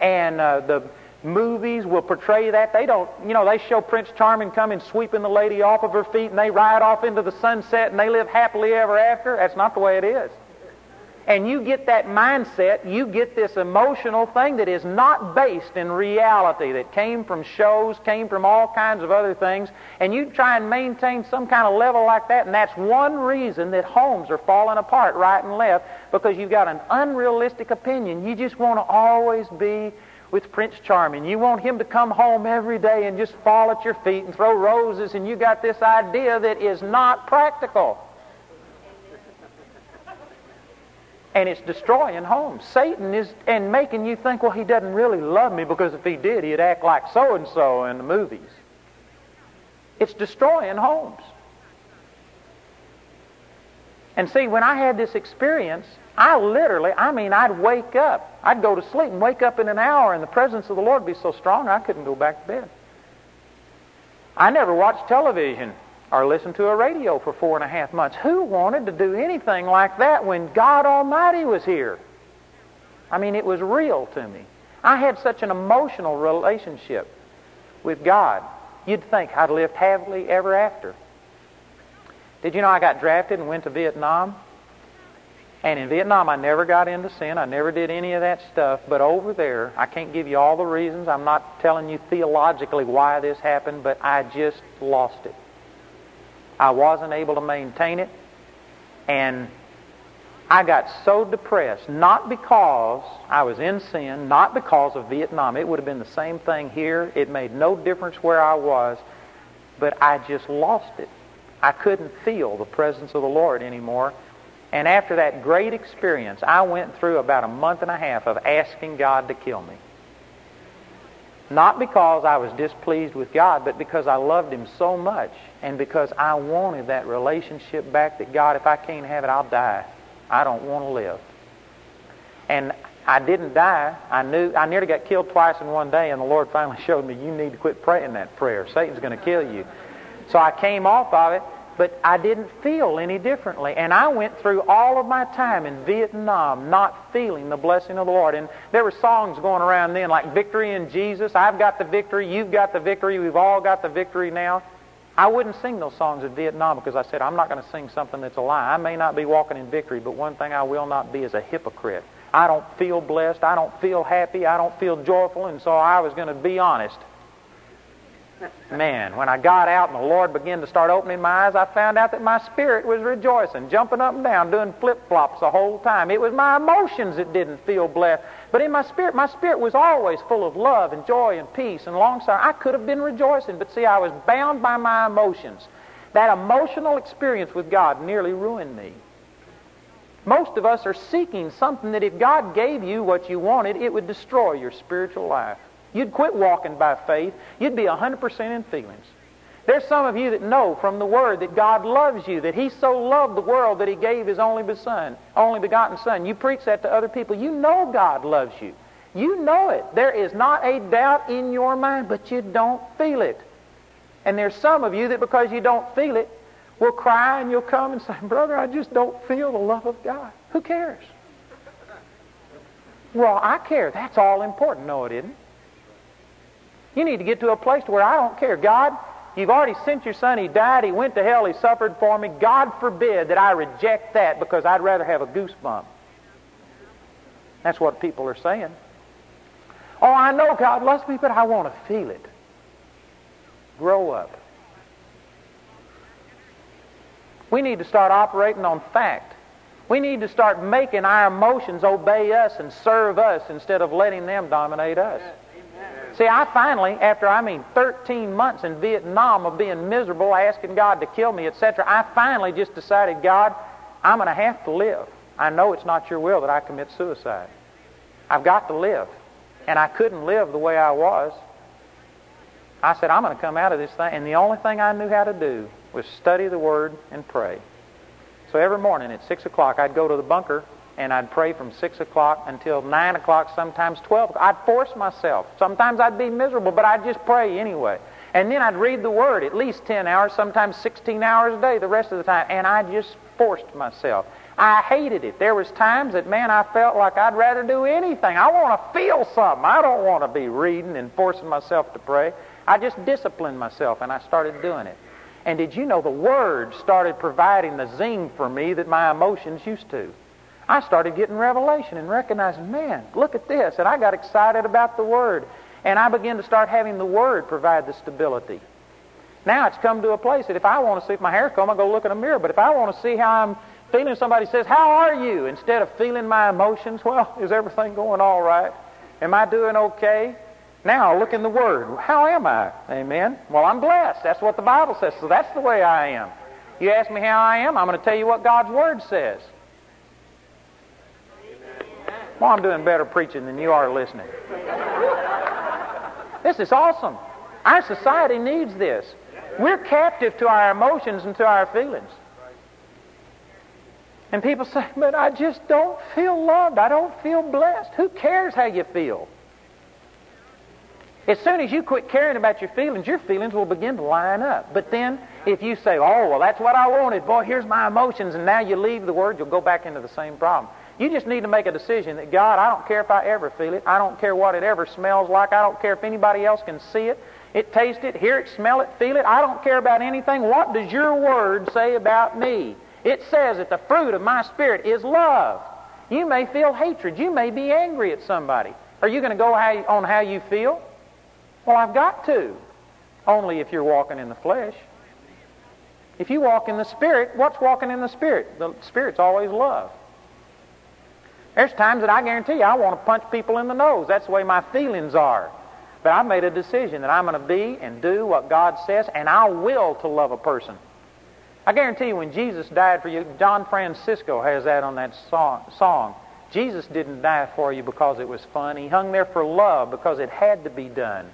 and uh, the movies will portray that. They don't, you know, they show Prince Charming coming sweeping the lady off of her feet and they ride off into the sunset and they live happily ever after. That's not the way it is. And you get that mindset, you get this emotional thing that is not based in reality, that came from shows, came from all kinds of other things, and you try and maintain some kind of level like that, and that's one reason that homes are falling apart right and left, because you've got an unrealistic opinion. You just want to always be with Prince Charming. You want him to come home every day and just fall at your feet and throw roses, and you got this idea that is not practical. And it's destroying homes. Satan is and making you think, well, he doesn't really love me because if he did, he'd act like so and so in the movies. It's destroying homes. And see, when I had this experience, I literally, I mean, I'd wake up. I'd go to sleep and wake up in an hour, and the presence of the Lord would be so strong I couldn't go back to bed. I never watched television or listened to a radio for four and a half months. Who wanted to do anything like that when God Almighty was here? I mean, it was real to me. I had such an emotional relationship with God. You'd think I'd lived happily ever after. Did you know I got drafted and went to Vietnam? And in Vietnam, I never got into sin. I never did any of that stuff. But over there, I can't give you all the reasons. I'm not telling you theologically why this happened, but I just lost it. I wasn't able to maintain it. And I got so depressed, not because I was in sin, not because of Vietnam. It would have been the same thing here. It made no difference where I was, but I just lost it. I couldn't feel the presence of the Lord anymore. And after that great experience, I went through about a month and a half of asking God to kill me. Not because I was displeased with God, but because I loved Him so much and because I wanted that relationship back that God, if I can't have it, I'll die. I don't want to live. And I didn't die. I knew I nearly got killed twice in one day, and the Lord finally showed me you need to quit praying that prayer. Satan's going to kill you. So I came off of it, but I didn't feel any differently. And I went through all of my time in Vietnam not feeling the blessing of the Lord. And there were songs going around then like Victory in Jesus. I've got the victory. You've got the victory. We've all got the victory now. I wouldn't sing those songs in Vietnam because I said, I'm not going to sing something that's a lie. I may not be walking in victory, but one thing I will not be is a hypocrite. I don't feel blessed. I don't feel happy. I don't feel joyful. And so I was going to be honest. Man, when I got out and the Lord began to start opening my eyes, I found out that my spirit was rejoicing, jumping up and down, doing flip flops the whole time. It was my emotions that didn't feel blessed. But in my spirit, my spirit was always full of love and joy and peace and long suffering. I could have been rejoicing, but see, I was bound by my emotions. That emotional experience with God nearly ruined me. Most of us are seeking something that if God gave you what you wanted, it would destroy your spiritual life. You'd quit walking by faith. You'd be 100% in feelings. There's some of you that know from the Word that God loves you, that He so loved the world that He gave His only Son, only begotten Son. You preach that to other people. You know God loves you. You know it. There is not a doubt in your mind, but you don't feel it. And there's some of you that because you don't feel it, will cry and you'll come and say, Brother, I just don't feel the love of God. Who cares? Well, I care. That's all important. No, it isn't. You need to get to a place where I don't care. God, You've already sent your son. He died. He went to hell. He suffered for me. God forbid that I reject that because I'd rather have a goosebump. That's what people are saying. Oh, I know God loves me, but I want to feel it. Grow up. We need to start operating on fact. We need to start making our emotions obey us and serve us instead of letting them dominate us. See, I finally, after I mean 13 months in Vietnam of being miserable, asking God to kill me, etc., I finally just decided, God, I'm going to have to live. I know it's not your will that I commit suicide. I've got to live. And I couldn't live the way I was. I said, I'm going to come out of this thing. And the only thing I knew how to do was study the Word and pray. So every morning at 6 o'clock, I'd go to the bunker and I'd pray from 6 o'clock until 9 o'clock, sometimes 12. I'd force myself. Sometimes I'd be miserable, but I'd just pray anyway. And then I'd read the Word at least 10 hours, sometimes 16 hours a day the rest of the time. And I just forced myself. I hated it. There was times that, man, I felt like I'd rather do anything. I want to feel something. I don't want to be reading and forcing myself to pray. I just disciplined myself, and I started doing it. And did you know the Word started providing the zing for me that my emotions used to? I started getting revelation and recognizing, man, look at this. And I got excited about the Word. And I began to start having the Word provide the stability. Now it's come to a place that if I want to see if my hair's comb, I go look in a mirror. But if I want to see how I'm feeling, somebody says, How are you? Instead of feeling my emotions, well, is everything going all right? Am I doing okay? Now look in the Word. How am I? Amen. Well, I'm blessed. That's what the Bible says. So that's the way I am. You ask me how I am, I'm going to tell you what God's Word says. Well, I'm doing better preaching than you are listening. this is awesome. Our society needs this. We're captive to our emotions and to our feelings. And people say, but I just don't feel loved. I don't feel blessed. Who cares how you feel? As soon as you quit caring about your feelings, your feelings will begin to line up. But then, if you say, oh, well, that's what I wanted, boy, here's my emotions, and now you leave the Word, you'll go back into the same problem. You just need to make a decision that, God, I don't care if I ever feel it. I don't care what it ever smells like. I don't care if anybody else can see it, it, taste it, hear it, smell it, feel it. I don't care about anything. What does your Word say about me? It says that the fruit of my Spirit is love. You may feel hatred. You may be angry at somebody. Are you going to go how, on how you feel? Well, I've got to. Only if you're walking in the flesh. If you walk in the Spirit, what's walking in the Spirit? The Spirit's always love. There's times that I guarantee you I want to punch people in the nose. That's the way my feelings are. But I've made a decision that I'm going to be and do what God says, and I will to love a person. I guarantee you when Jesus died for you, Don Francisco has that on that song. song. Jesus didn't die for you because it was fun. He hung there for love because it had to be done.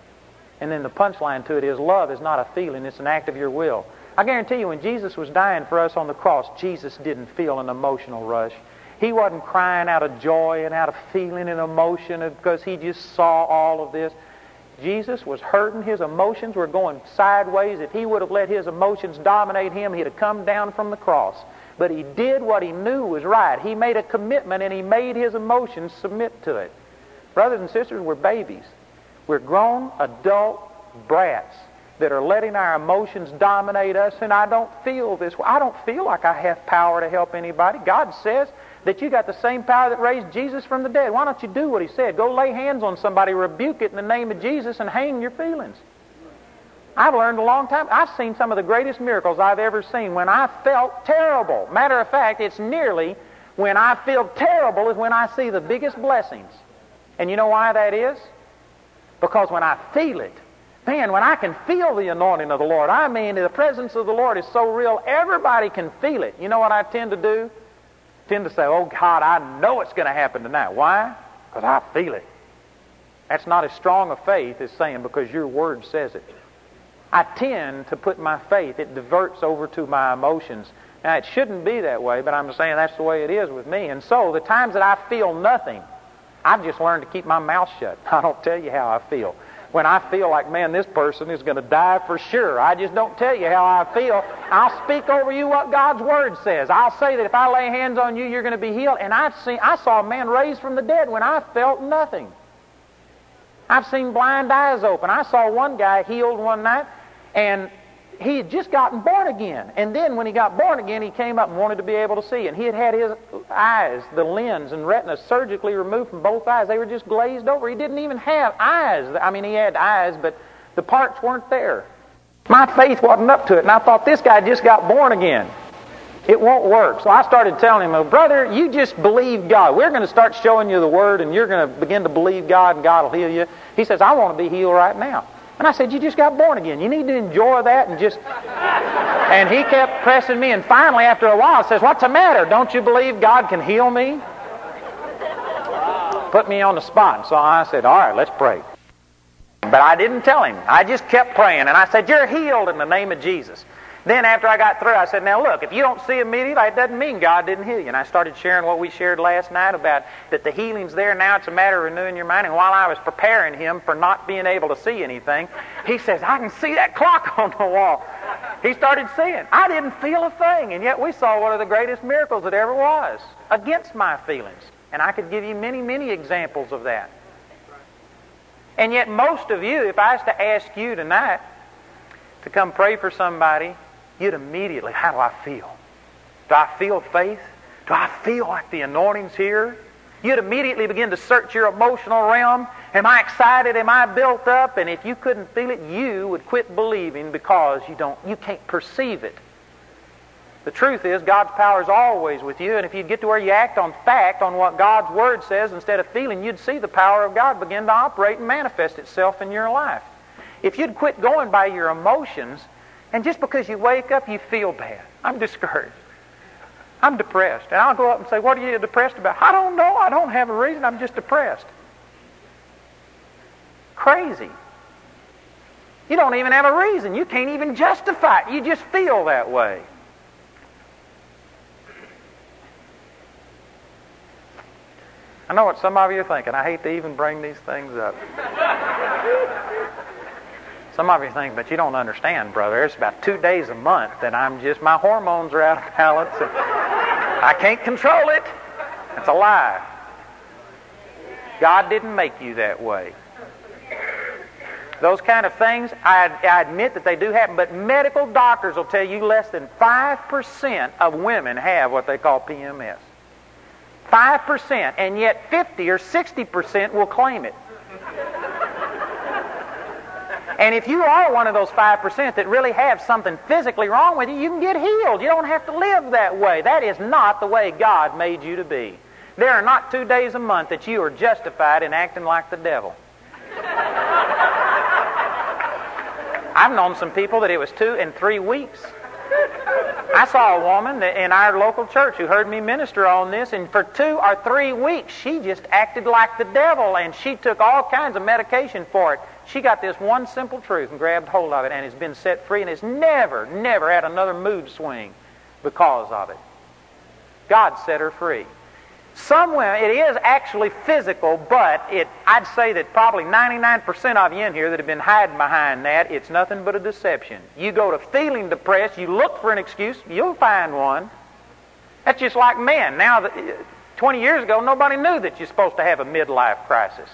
And then the punchline to it is love is not a feeling, it's an act of your will. I guarantee you, when Jesus was dying for us on the cross, Jesus didn't feel an emotional rush. He wasn't crying out of joy and out of feeling and emotion because he just saw all of this. Jesus was hurting. His emotions were going sideways. If he would have let his emotions dominate him, he'd have come down from the cross. But he did what he knew was right. He made a commitment and he made his emotions submit to it. Brothers and sisters, we're babies. We're grown adult brats that are letting our emotions dominate us, and I don't feel this way. I don't feel like I have power to help anybody. God says that you got the same power that raised Jesus from the dead. Why don't you do what He said? Go lay hands on somebody, rebuke it in the name of Jesus, and hang your feelings. I've learned a long time. I've seen some of the greatest miracles I've ever seen when I felt terrible. Matter of fact, it's nearly when I feel terrible is when I see the biggest blessings. And you know why that is? Because when I feel it, man, when I can feel the anointing of the Lord, I mean, the presence of the Lord is so real, everybody can feel it. You know what I tend to do? Tend to say, oh, God, I know it's going to happen tonight. Why? Because I feel it. That's not as strong a faith as saying because your word says it. I tend to put my faith, it diverts over to my emotions. Now, it shouldn't be that way, but I'm saying that's the way it is with me. And so, the times that I feel nothing, I've just learned to keep my mouth shut. I don't tell you how I feel. When I feel like, man, this person is going to die for sure, I just don't tell you how I feel. I'll speak over you what God's Word says. I'll say that if I lay hands on you, you're going to be healed. And I've seen, I saw a man raised from the dead when I felt nothing. I've seen blind eyes open. I saw one guy healed one night, and he had just gotten born again. And then when he got born again, he came up and wanted to be able to see. And he had had his eyes, the lens and retina surgically removed from both eyes. They were just glazed over. He didn't even have eyes. I mean, he had eyes, but the parts weren't there. My faith wasn't up to it. And I thought, this guy just got born again. It won't work. So I started telling him, oh, brother, you just believe God. We're going to start showing you the Word, and you're going to begin to believe God, and God will heal you. He says, I want to be healed right now. And I said, You just got born again. You need to enjoy that and just. And he kept pressing me. And finally, after a while, says, What's the matter? Don't you believe God can heal me? Put me on the spot. So I said, All right, let's pray. But I didn't tell him. I just kept praying. And I said, You're healed in the name of Jesus. Then after I got through, I said, Now look, if you don't see immediately, it doesn't mean God didn't heal you. And I started sharing what we shared last night about that the healing's there now. It's a matter of renewing your mind. And while I was preparing him for not being able to see anything, he says, I can see that clock on the wall. He started seeing. I didn't feel a thing. And yet we saw one of the greatest miracles that ever was against my feelings. And I could give you many, many examples of that. And yet most of you, if I was to ask you tonight to come pray for somebody you'd immediately, how do I feel? Do I feel faith? Do I feel like the anointing's here? You'd immediately begin to search your emotional realm. Am I excited? Am I built up? And if you couldn't feel it, you would quit believing because you don't you can't perceive it. The truth is God's power is always with you, and if you'd get to where you act on fact, on what God's word says instead of feeling, you'd see the power of God begin to operate and manifest itself in your life. If you'd quit going by your emotions, and just because you wake up, you feel bad. I'm discouraged. I'm depressed. And I'll go up and say, What are you depressed about? I don't know. I don't have a reason. I'm just depressed. Crazy. You don't even have a reason. You can't even justify it. You just feel that way. I know what some of you are thinking. I hate to even bring these things up. Some of you think, but you don't understand, brother. It's about two days a month that I'm just, my hormones are out of balance. And I can't control it. It's a lie. God didn't make you that way. Those kind of things, I, I, admit that they do happen, but medical doctors will tell you less than 5% of women have what they call PMS. 5%, and yet 50 or 60% will claim it. And if you are one of those 5% that really have something physically wrong with you, you can get healed. You don't have to live that way. That is not the way God made you to be. There are not two days a month that you are justified in acting like the devil. I've known some people that it was two and three weeks. I saw a woman in our local church who heard me minister on this, and for two or three weeks, she just acted like the devil, and she took all kinds of medication for it. She got this one simple truth and grabbed hold of it and has been set free and has never, never had another mood swing because of it. God set her free. Some women, it is actually physical, but it, I'd say that probably 99% of you in here that have been hiding behind that, it's nothing but a deception. You go to feeling depressed, you look for an excuse, you'll find one. That's just like men. Now, 20 years ago, nobody knew that you're supposed to have a midlife crisis.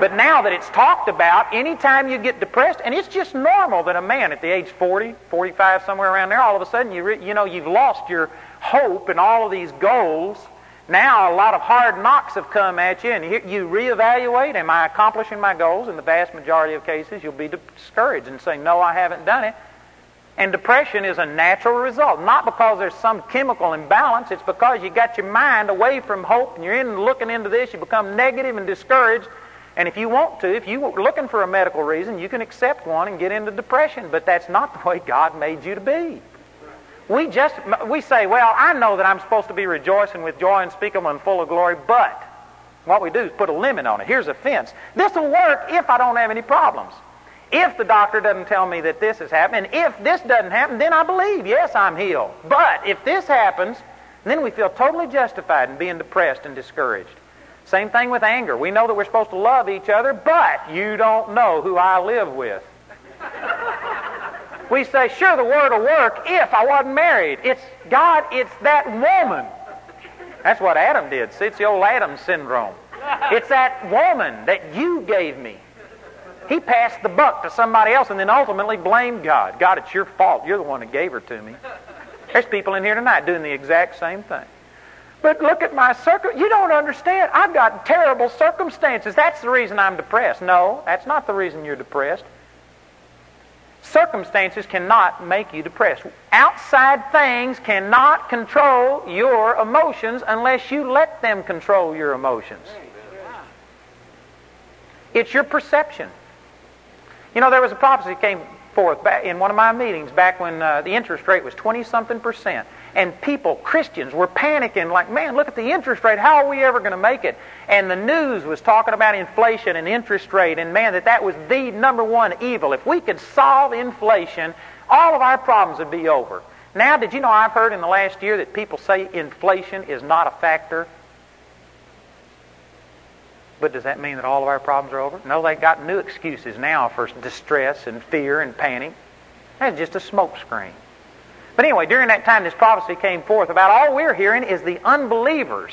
But now that it's talked about, anytime you get depressed, and it's just normal that a man at the age 40, 45, somewhere around there, all of a sudden you, re, you know you've lost your hope and all of these goals. Now a lot of hard knocks have come at you, and you reevaluate: Am I accomplishing my goals? In the vast majority of cases, you'll be discouraged and say, "No, I haven't done it." And depression is a natural result, not because there's some chemical imbalance. It's because you got your mind away from hope and you're in looking into this. You become negative and discouraged. And if you want to, if you're looking for a medical reason, you can accept one and get into depression. But that's not the way God made you to be. We just we say, well, I know that I'm supposed to be rejoicing with joy and speak them full of glory, but what we do is put a limit on it. Here's a fence. This will work if I don't have any problems. If the doctor doesn't tell me that this is happening, if this doesn't happen, then I believe, yes, I'm healed. But if this happens, then we feel totally justified in being depressed and discouraged. Same thing with anger. We know that we're supposed to love each other, but you don't know who I live with. we say, sure, the word will work if I wasn't married. It's God, it's that woman. That's what Adam did. See, it's the old Adam syndrome. It's that woman that you gave me. He passed the buck to somebody else and then ultimately blamed God. God, it's your fault. You're the one who gave her to me. There's people in here tonight doing the exact same thing. But look at my circum. You don't understand. I've got terrible circumstances. That's the reason I'm depressed. No, that's not the reason you're depressed. Circumstances cannot make you depressed. Outside things cannot control your emotions unless you let them control your emotions. It's your perception. You know, there was a prophecy came forth in one of my meetings back when uh, the interest rate was 20 something percent. And people, Christians, were panicking like, man, look at the interest rate. How are we ever going to make it? And the news was talking about inflation and interest rate, and man, that that was the number one evil. If we could solve inflation, all of our problems would be over. Now, did you know I've heard in the last year that people say inflation is not a factor? But does that mean that all of our problems are over? No, they've got new excuses now for distress and fear and panic. That's just a smokescreen. But anyway, during that time, this prophecy came forth about all we're hearing is the unbelievers'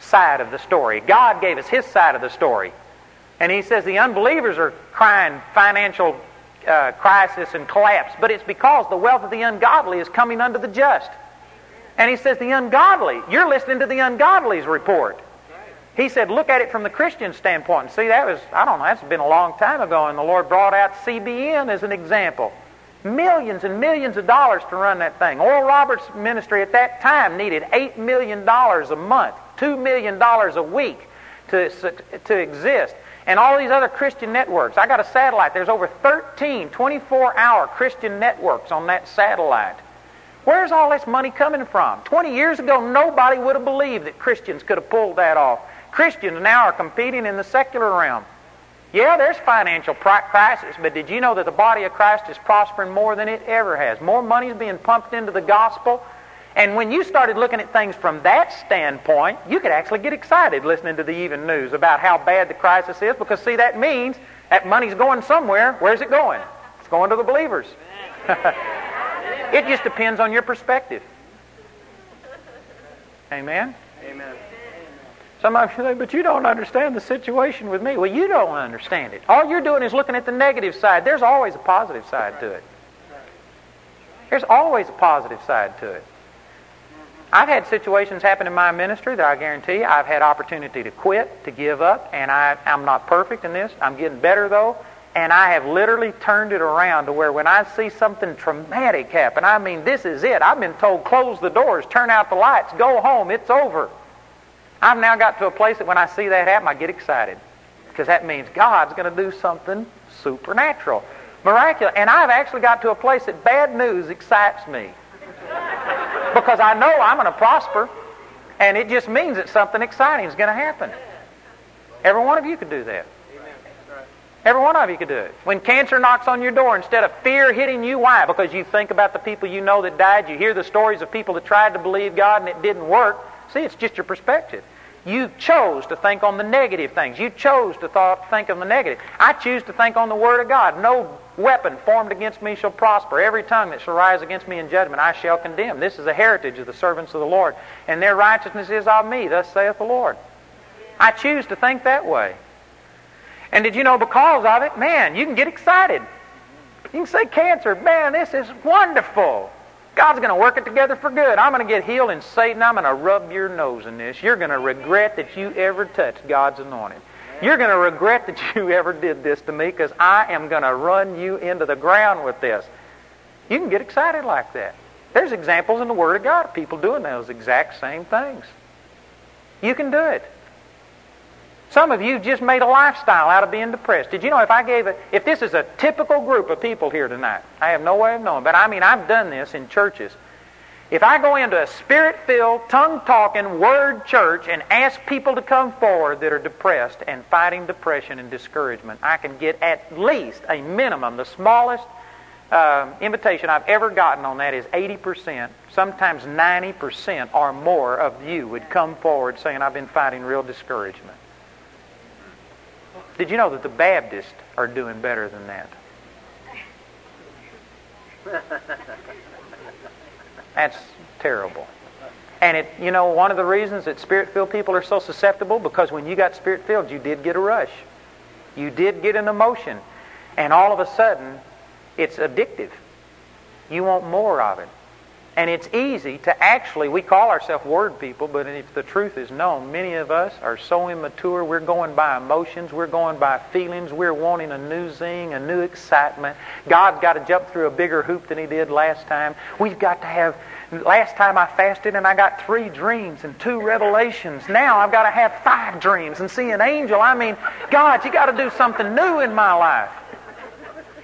side of the story. God gave us His side of the story. And He says the unbelievers are crying financial uh, crisis and collapse, but it's because the wealth of the ungodly is coming under the just. And He says the ungodly, you're listening to the ungodly's report. He said, look at it from the Christian standpoint. See, that was, I don't know, that's been a long time ago, and the Lord brought out CBN as an example. Millions and millions of dollars to run that thing. Oral Roberts' ministry at that time needed $8 million a month, $2 million a week to, to exist. And all these other Christian networks. I got a satellite. There's over 13 24 hour Christian networks on that satellite. Where's all this money coming from? 20 years ago, nobody would have believed that Christians could have pulled that off. Christians now are competing in the secular realm. Yeah, there's financial crisis, but did you know that the body of Christ is prospering more than it ever has? More money is being pumped into the gospel. And when you started looking at things from that standpoint, you could actually get excited listening to the even news about how bad the crisis is because, see, that means that money's going somewhere. Where's it going? It's going to the believers. it just depends on your perspective. Amen? Amen. Some of you say, but you don't understand the situation with me. Well, you don't understand it. All you're doing is looking at the negative side. There's always a positive side to it. There's always a positive side to it. I've had situations happen in my ministry that I guarantee you I've had opportunity to quit, to give up, and I, I'm not perfect in this. I'm getting better though. And I have literally turned it around to where when I see something traumatic happen, I mean, this is it. I've been told, close the doors, turn out the lights, go home, it's over. I've now got to a place that when I see that happen, I get excited. Because that means God's going to do something supernatural, miraculous. And I've actually got to a place that bad news excites me. because I know I'm going to prosper. And it just means that something exciting is going to happen. Every one of you could do that. Every one of you could do it. When cancer knocks on your door, instead of fear hitting you, why? Because you think about the people you know that died. You hear the stories of people that tried to believe God and it didn't work. See, it's just your perspective. You chose to think on the negative things. You chose to thought, think on the negative. I choose to think on the Word of God. No weapon formed against me shall prosper. Every tongue that shall rise against me in judgment I shall condemn. This is the heritage of the servants of the Lord, and their righteousness is of me. Thus saith the Lord. I choose to think that way. And did you know because of it, man, you can get excited. You can say cancer, man, this is wonderful. God's going to work it together for good. I'm going to get healed, and Satan, I'm going to rub your nose in this. You're going to regret that you ever touched God's anointed. You're going to regret that you ever did this to me because I am going to run you into the ground with this. You can get excited like that. There's examples in the Word of God of people doing those exact same things. You can do it. Some of you just made a lifestyle out of being depressed. Did you know if I gave it, if this is a typical group of people here tonight, I have no way of knowing, but I mean, I've done this in churches. If I go into a spirit filled, tongue talking, word church and ask people to come forward that are depressed and fighting depression and discouragement, I can get at least a minimum, the smallest uh, invitation I've ever gotten on that is 80%, sometimes 90% or more of you would come forward saying, I've been fighting real discouragement. Did you know that the Baptists are doing better than that? That's terrible. And it, you know, one of the reasons that spirit-filled people are so susceptible because when you got spirit-filled, you did get a rush. You did get an emotion. And all of a sudden, it's addictive. You want more of it. And it's easy to actually, we call ourselves word people, but if the truth is known, many of us are so immature, we're going by emotions, we're going by feelings, we're wanting a new zing, a new excitement. God's got to jump through a bigger hoop than He did last time. We've got to have, last time I fasted and I got three dreams and two revelations. Now I've got to have five dreams and see an angel. I mean, God, you got to do something new in my life.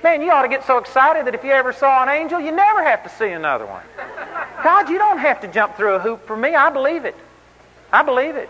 Man, you ought to get so excited that if you ever saw an angel, you never have to see another one. God, you don't have to jump through a hoop for me. I believe it. I believe it.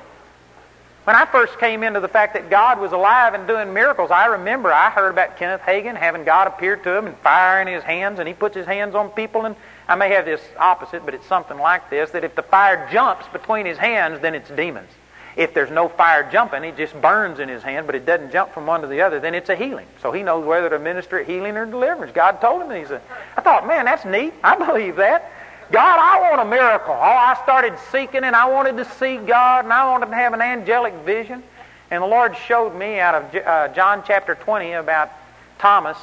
When I first came into the fact that God was alive and doing miracles, I remember I heard about Kenneth Hagin having God appear to him and fire in his hands, and he puts his hands on people. And I may have this opposite, but it's something like this that if the fire jumps between his hands, then it's demons. If there's no fire jumping, it just burns in his hand, but it doesn't jump from one to the other, then it's a healing. So he knows whether to minister healing or deliverance. God told him and he said, I thought, man, that's neat. I believe that. God, I want a miracle. Oh, I started seeking and I wanted to see God and I wanted to have an angelic vision. And the Lord showed me out of uh, John chapter 20 about Thomas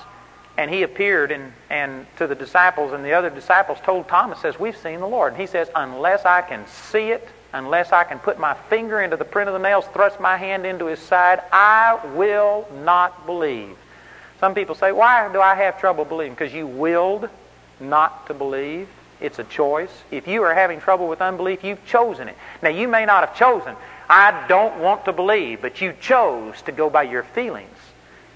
and he appeared and, and to the disciples and the other disciples told Thomas says we've seen the Lord and he says unless I can see it unless I can put my finger into the print of the nails thrust my hand into his side I will not believe some people say why do I have trouble believing because you willed not to believe it's a choice. If you are having trouble with unbelief, you've chosen it. Now, you may not have chosen, I don't want to believe, but you chose to go by your feelings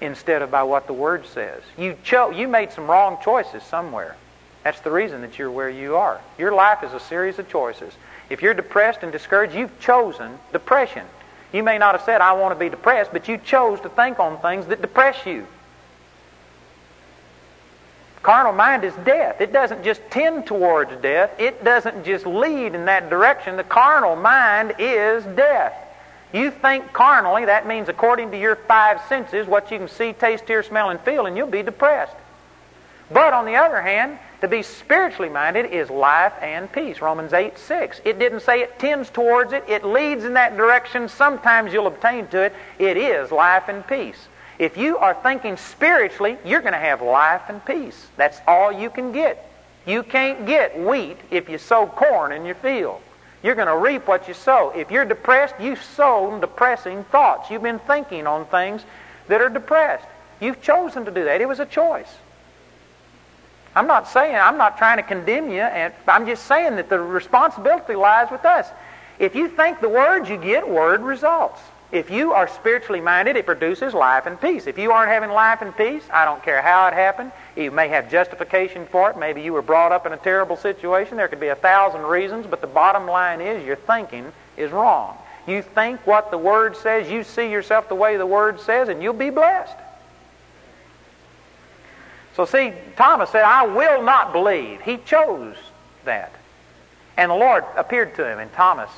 instead of by what the Word says. You, cho- you made some wrong choices somewhere. That's the reason that you're where you are. Your life is a series of choices. If you're depressed and discouraged, you've chosen depression. You may not have said, I want to be depressed, but you chose to think on things that depress you. Carnal mind is death. It doesn't just tend towards death. It doesn't just lead in that direction. The carnal mind is death. You think carnally, that means according to your five senses, what you can see, taste, hear, smell, and feel, and you'll be depressed. But on the other hand, to be spiritually minded is life and peace. Romans 8, 6. It didn't say it tends towards it, it leads in that direction. Sometimes you'll obtain to it. It is life and peace. If you are thinking spiritually, you're going to have life and peace. That's all you can get. You can't get wheat if you sow corn in your field. You're going to reap what you sow. If you're depressed, you've sown depressing thoughts. You've been thinking on things that are depressed. You've chosen to do that. It was a choice. I'm not saying, I'm not trying to condemn you, and I'm just saying that the responsibility lies with us. If you think the words, you get word results. If you are spiritually minded, it produces life and peace. If you aren't having life and peace, I don't care how it happened. You may have justification for it. Maybe you were brought up in a terrible situation. There could be a thousand reasons, but the bottom line is your thinking is wrong. You think what the Word says, you see yourself the way the Word says, and you'll be blessed. So, see, Thomas said, I will not believe. He chose that. And the Lord appeared to him, and Thomas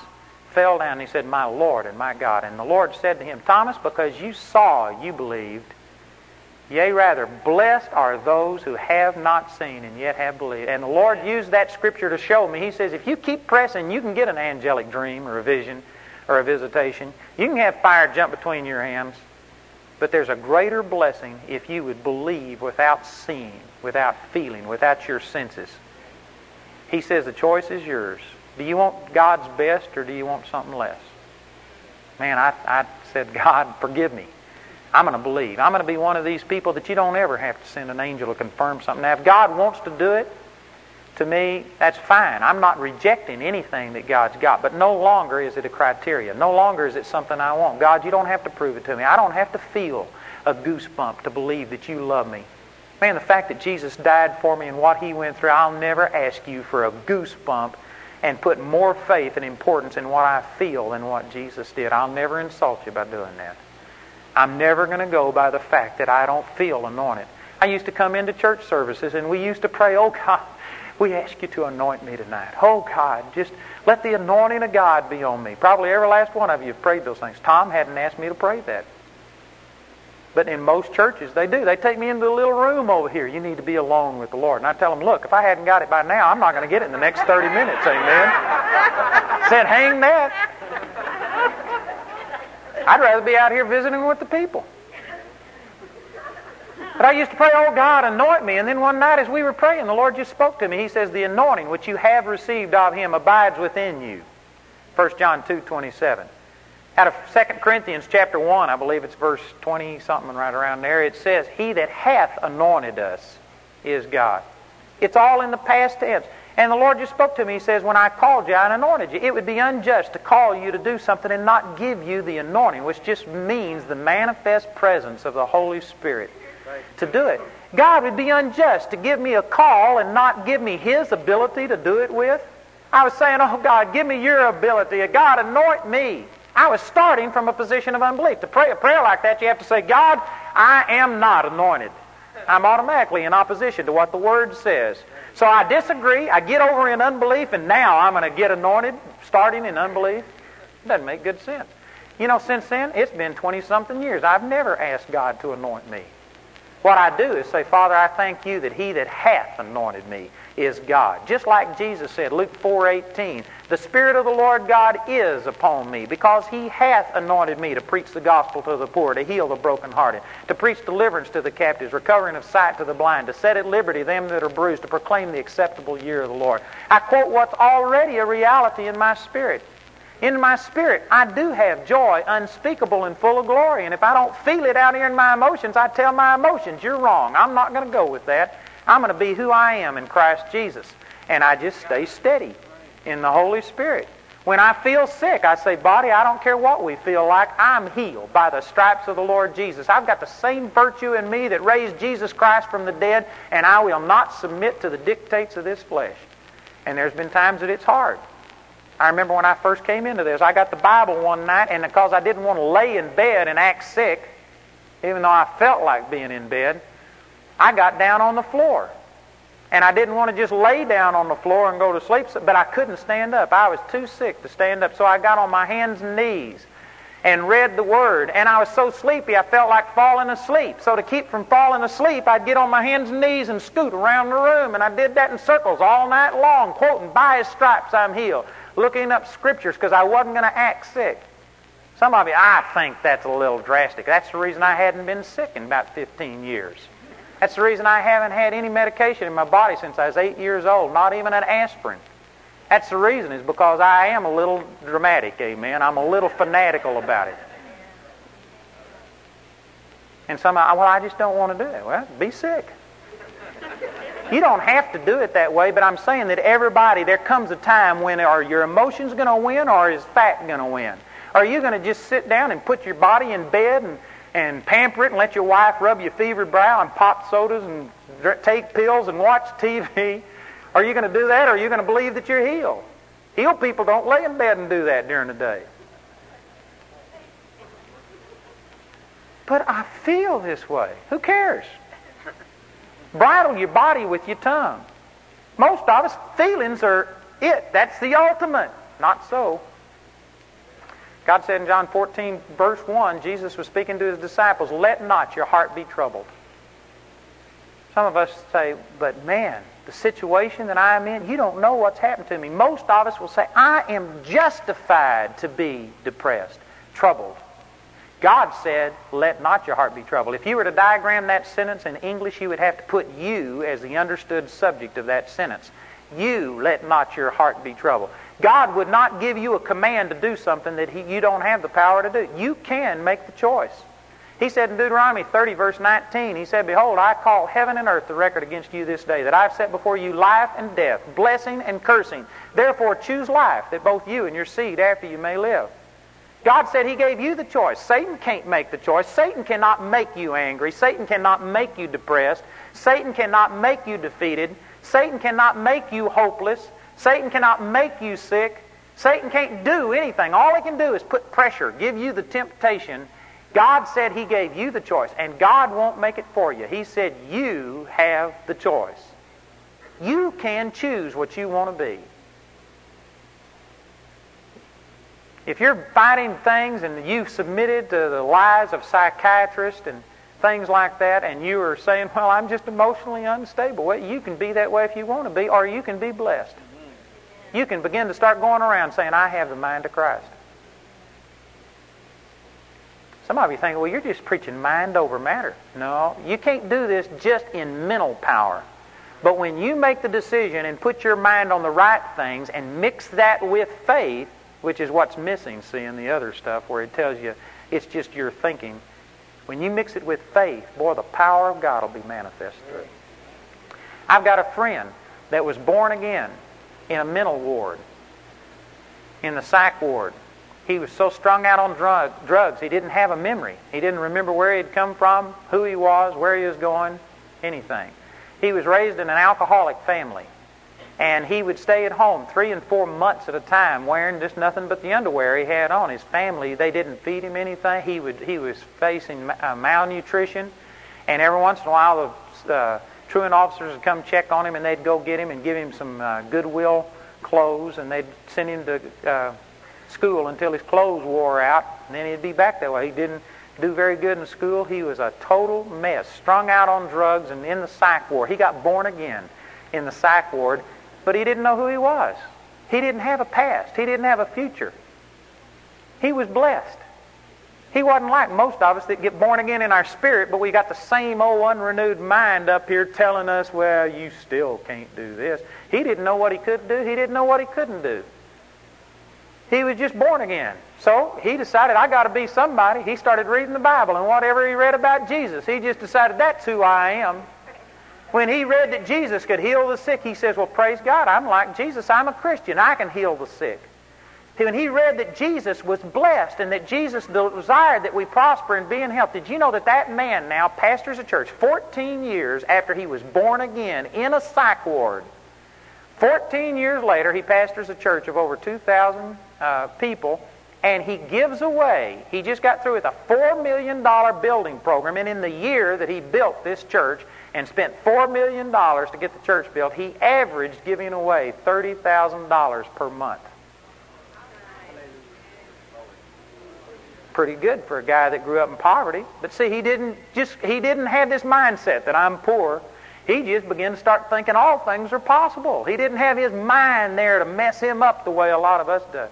fell down and he said, My Lord and my God. And the Lord said to him, Thomas, because you saw, you believed. Yea, rather, blessed are those who have not seen and yet have believed. And the Lord used that scripture to show me. He says, if you keep pressing, you can get an angelic dream or a vision or a visitation. You can have fire jump between your hands. But there's a greater blessing if you would believe without seeing, without feeling, without your senses. He says the choice is yours. Do you want God's best or do you want something less? Man, I, I said, God, forgive me. I'm going to believe. I'm going to be one of these people that you don't ever have to send an angel to confirm something. Now, if God wants to do it, to me, that's fine. I'm not rejecting anything that God's got, but no longer is it a criteria. No longer is it something I want. God, you don't have to prove it to me. I don't have to feel a goosebump to believe that you love me. Man, the fact that Jesus died for me and what he went through, I'll never ask you for a goosebump and put more faith and importance in what I feel than what Jesus did. I'll never insult you by doing that. I'm never going to go by the fact that I don't feel anointed. I used to come into church services and we used to pray, Oh God, we ask you to anoint me tonight. Oh God, just let the anointing of God be on me. Probably every last one of you have prayed those things. Tom hadn't asked me to pray that. But in most churches, they do. They take me into the little room over here. You need to be alone with the Lord. And I tell them, look, if I hadn't got it by now, I'm not going to get it in the next 30 minutes. Amen. Said, hang that. I'd rather be out here visiting with the people. But But I used to pray, oh God, anoint me. And then one night as we were praying, the Lord just spoke to me. He says, the anointing which you have received of him abides within you. 1 John 2, 27. Out of 2 Corinthians chapter 1, I believe it's verse 20 something right around there, it says, He that hath anointed us is God. It's all in the past tense. And the Lord just spoke to me. He says, When I called you, I anointed you. It would be unjust to call you to do something and not give you the anointing, which just means the manifest presence of the Holy Spirit to do it. God would be unjust to give me a call and not give me His ability to do it with. I was saying, Oh God, give me your ability. God, anoint me. I was starting from a position of unbelief. To pray a prayer like that, you have to say, God, I am not anointed. I'm automatically in opposition to what the Word says. So I disagree. I get over in unbelief, and now I'm going to get anointed, starting in unbelief. It doesn't make good sense. You know, since then, it's been 20 something years. I've never asked God to anoint me. What I do is say, Father, I thank you that he that hath anointed me is God. Just like Jesus said, Luke 4:18, the Spirit of the Lord God is upon me, because he hath anointed me to preach the gospel to the poor, to heal the brokenhearted, to preach deliverance to the captives, recovering of sight to the blind, to set at liberty them that are bruised, to proclaim the acceptable year of the Lord. I quote what's already a reality in my spirit. In my spirit, I do have joy unspeakable and full of glory. And if I don't feel it out here in my emotions, I tell my emotions, you're wrong. I'm not going to go with that. I'm going to be who I am in Christ Jesus. And I just stay steady in the Holy Spirit. When I feel sick, I say, Body, I don't care what we feel like, I'm healed by the stripes of the Lord Jesus. I've got the same virtue in me that raised Jesus Christ from the dead, and I will not submit to the dictates of this flesh. And there's been times that it's hard. I remember when I first came into this, I got the Bible one night, and because I didn't want to lay in bed and act sick, even though I felt like being in bed, I got down on the floor. And I didn't want to just lay down on the floor and go to sleep, but I couldn't stand up. I was too sick to stand up, so I got on my hands and knees and read the Word. And I was so sleepy, I felt like falling asleep. So to keep from falling asleep, I'd get on my hands and knees and scoot around the room. And I did that in circles all night long, quoting, By His stripes I'm healed looking up scriptures because I wasn't going to act sick. Some of you, I think that's a little drastic. That's the reason I hadn't been sick in about 15 years. That's the reason I haven't had any medication in my body since I was eight years old, not even an aspirin. That's the reason, is because I am a little dramatic, amen. I'm a little fanatical about it. And some, well, I just don't want to do it. Well, be sick. You don't have to do it that way, but I'm saying that everybody, there comes a time when are your emotions going to win or is fat going to win? Are you going to just sit down and put your body in bed and, and pamper it and let your wife rub your fevered brow and pop sodas and take pills and watch TV? Are you going to do that or are you going to believe that you're healed? Healed people don't lay in bed and do that during the day. But I feel this way. Who cares? Bridle your body with your tongue. Most of us, feelings are it. That's the ultimate. Not so. God said in John 14, verse 1, Jesus was speaking to his disciples, Let not your heart be troubled. Some of us say, But man, the situation that I am in, you don't know what's happened to me. Most of us will say, I am justified to be depressed, troubled. God said, Let not your heart be troubled. If you were to diagram that sentence in English, you would have to put you as the understood subject of that sentence. You let not your heart be troubled. God would not give you a command to do something that he, you don't have the power to do. You can make the choice. He said in Deuteronomy 30, verse 19, He said, Behold, I call heaven and earth the record against you this day, that I have set before you life and death, blessing and cursing. Therefore choose life, that both you and your seed after you may live. God said He gave you the choice. Satan can't make the choice. Satan cannot make you angry. Satan cannot make you depressed. Satan cannot make you defeated. Satan cannot make you hopeless. Satan cannot make you sick. Satan can't do anything. All he can do is put pressure, give you the temptation. God said He gave you the choice, and God won't make it for you. He said you have the choice. You can choose what you want to be. If you're fighting things and you've submitted to the lies of psychiatrists and things like that, and you are saying, Well, I'm just emotionally unstable, well, you can be that way if you want to be, or you can be blessed. You can begin to start going around saying, I have the mind of Christ. Some of you think, well, you're just preaching mind over matter. No, you can't do this just in mental power. But when you make the decision and put your mind on the right things and mix that with faith, which is what's missing, see, in the other stuff where it tells you it's just your thinking. When you mix it with faith, boy, the power of God will be manifest through it. I've got a friend that was born again in a mental ward, in the psych ward. He was so strung out on drug, drugs, he didn't have a memory. He didn't remember where he had come from, who he was, where he was going, anything. He was raised in an alcoholic family. And he would stay at home three and four months at a time wearing just nothing but the underwear he had on. His family, they didn't feed him anything. He, would, he was facing uh, malnutrition. And every once in a while, the uh, truant officers would come check on him and they'd go get him and give him some uh, Goodwill clothes and they'd send him to uh, school until his clothes wore out. And then he'd be back that way. He didn't do very good in school. He was a total mess, strung out on drugs and in the psych ward. He got born again in the psych ward, but he didn't know who he was. He didn't have a past. He didn't have a future. He was blessed. He wasn't like most of us that get born again in our spirit, but we got the same old unrenewed mind up here telling us, well, you still can't do this. He didn't know what he could do. He didn't know what he couldn't do. He was just born again. So he decided, I got to be somebody. He started reading the Bible, and whatever he read about Jesus, he just decided, that's who I am. When he read that Jesus could heal the sick, he says, Well, praise God, I'm like Jesus. I'm a Christian. I can heal the sick. When he read that Jesus was blessed and that Jesus desired that we prosper and be in health, did you know that that man now pastors a church 14 years after he was born again in a psych ward? 14 years later, he pastors a church of over 2,000 uh, people and he gives away, he just got through with a $4 million building program, and in the year that he built this church and spent $4 million to get the church built, he averaged giving away $30,000 per month. Pretty good for a guy that grew up in poverty. But see, he didn't just he didn't have this mindset that I'm poor. He just began to start thinking all things are possible. He didn't have his mind there to mess him up the way a lot of us do.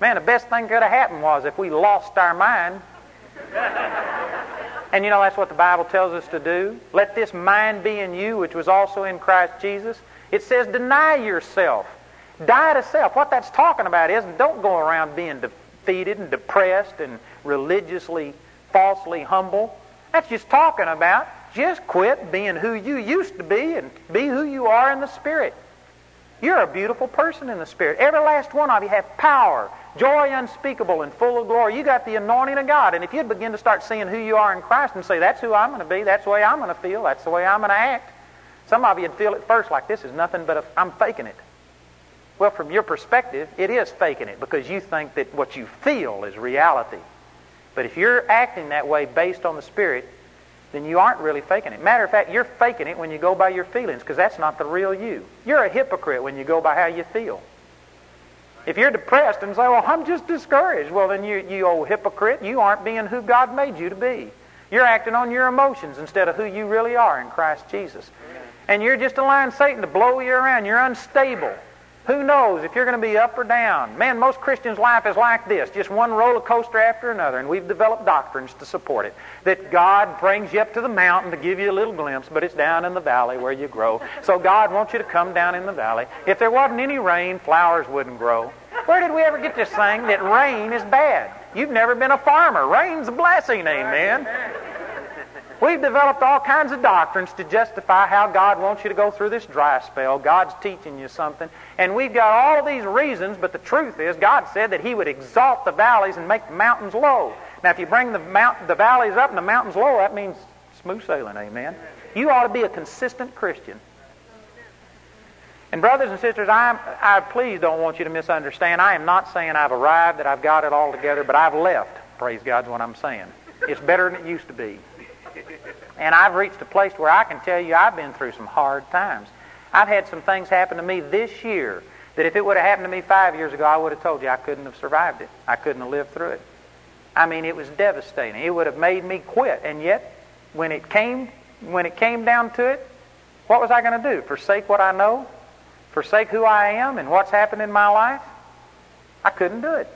Man, the best thing could have happened was if we lost our mind. and you know that's what the Bible tells us to do. Let this mind be in you, which was also in Christ Jesus. It says, deny yourself. Die to self. What that's talking about is don't go around being defeated and depressed and religiously, falsely humble. That's just talking about just quit being who you used to be and be who you are in the Spirit. You're a beautiful person in the Spirit. Every last one of you have power Joy unspeakable and full of glory. You got the anointing of God. And if you'd begin to start seeing who you are in Christ and say, that's who I'm going to be, that's the way I'm going to feel, that's the way I'm going to act, some of you'd feel at first like this is nothing but i am faking it. Well, from your perspective, it is faking it because you think that what you feel is reality. But if you're acting that way based on the Spirit, then you aren't really faking it. Matter of fact, you're faking it when you go by your feelings because that's not the real you. You're a hypocrite when you go by how you feel. If you're depressed and say, well, I'm just discouraged, well, then you, you old hypocrite, you aren't being who God made you to be. You're acting on your emotions instead of who you really are in Christ Jesus. And you're just allowing Satan to blow you around. You're unstable. Who knows if you're going to be up or down? Man, most Christians' life is like this just one roller coaster after another, and we've developed doctrines to support it. That God brings you up to the mountain to give you a little glimpse, but it's down in the valley where you grow. So God wants you to come down in the valley. If there wasn't any rain, flowers wouldn't grow. Where did we ever get this thing that rain is bad? You've never been a farmer. Rain's a blessing, amen. We've developed all kinds of doctrines to justify how God wants you to go through this dry spell. God's teaching you something. And we've got all these reasons, but the truth is, God said that He would exalt the valleys and make the mountains low. Now, if you bring the, mount, the valleys up and the mountains low, that means smooth sailing, amen. You ought to be a consistent Christian. And brothers and sisters, I, I please don't want you to misunderstand. I am not saying I've arrived, that I've got it all together, but I've left. Praise God's what I'm saying. It's better than it used to be. And I've reached a place where I can tell you I've been through some hard times. I've had some things happen to me this year that if it would have happened to me five years ago, I would have told you I couldn't have survived it. I couldn't have lived through it. I mean, it was devastating. It would have made me quit. And yet, when it came, when it came down to it, what was I going to do? Forsake what I know? Forsake who I am and what's happened in my life? I couldn't do it.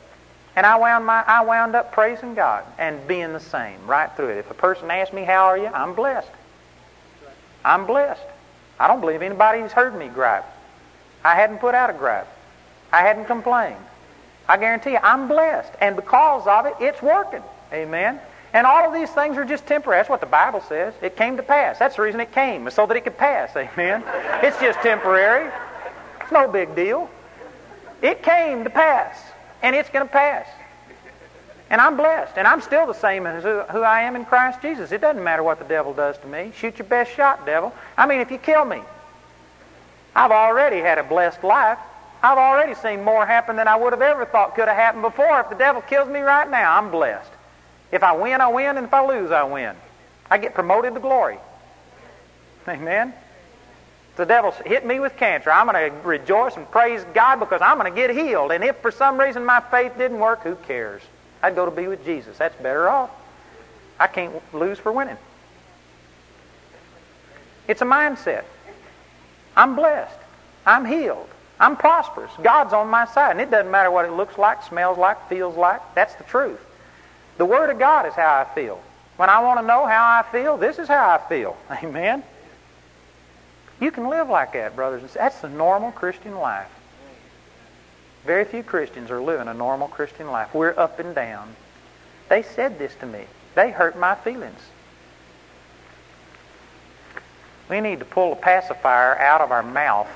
And I wound, my, I wound up praising God and being the same right through it. If a person asks me, How are you? I'm blessed. I'm blessed. I don't believe anybody's heard me gripe. I hadn't put out a gripe. I hadn't complained. I guarantee you, I'm blessed. And because of it, it's working. Amen. And all of these things are just temporary. That's what the Bible says. It came to pass. That's the reason it came, so that it could pass. Amen. It's just temporary. It's no big deal. It came to pass, and it's going to pass. And I'm blessed, and I'm still the same as who I am in Christ Jesus. It doesn't matter what the devil does to me. Shoot your best shot, devil. I mean, if you kill me, I've already had a blessed life. I've already seen more happen than I would have ever thought could have happened before. If the devil kills me right now, I'm blessed. If I win, I win, and if I lose, I win. I get promoted to glory. Amen. If the devil hit me with cancer, I'm going to rejoice and praise God because I'm going to get healed. And if for some reason my faith didn't work, who cares? I'd go to be with Jesus. That's better off. I can't lose for winning. It's a mindset. I'm blessed. I'm healed. I'm prosperous. God's on my side. And it doesn't matter what it looks like, smells like, feels like. That's the truth. The Word of God is how I feel. When I want to know how I feel, this is how I feel. Amen. You can live like that, brothers and sisters. That's the normal Christian life. Very few Christians are living a normal Christian life. We're up and down. They said this to me. They hurt my feelings. We need to pull a pacifier out of our mouth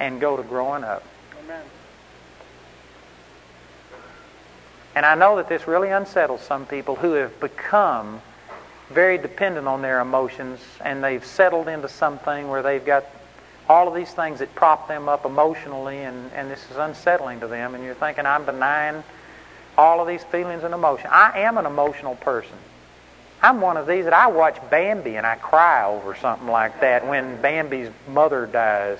and go to growing up. Amen. And I know that this really unsettles some people who have become very dependent on their emotions and they've settled into something where they've got all of these things that prop them up emotionally and, and this is unsettling to them and you're thinking I'm denying all of these feelings and emotions. I am an emotional person. I'm one of these that I watch Bambi and I cry over something like that when Bambi's mother dies.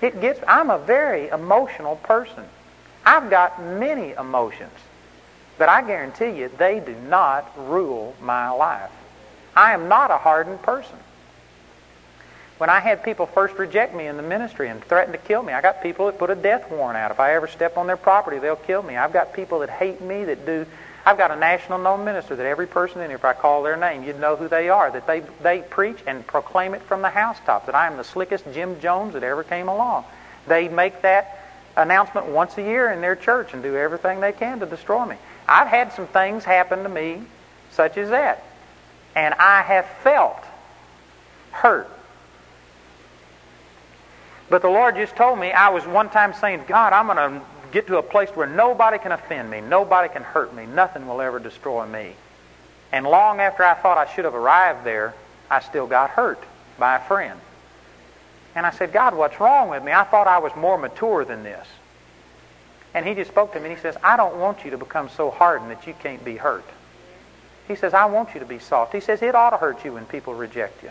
It gets I'm a very emotional person. I've got many emotions. But I guarantee you, they do not rule my life. I am not a hardened person. When I had people first reject me in the ministry and threaten to kill me, I got people that put a death warrant out. If I ever step on their property, they'll kill me. I've got people that hate me that do. I've got a national known minister that every person in here, if I call their name, you'd know who they are. That they they preach and proclaim it from the housetop that I am the slickest Jim Jones that ever came along. They make that announcement once a year in their church and do everything they can to destroy me. I've had some things happen to me, such as that. And I have felt hurt. But the Lord just told me, I was one time saying, God, I'm going to get to a place where nobody can offend me, nobody can hurt me, nothing will ever destroy me. And long after I thought I should have arrived there, I still got hurt by a friend. And I said, God, what's wrong with me? I thought I was more mature than this. And he just spoke to me and he says, I don't want you to become so hardened that you can't be hurt. He says, I want you to be soft. He says, it ought to hurt you when people reject you.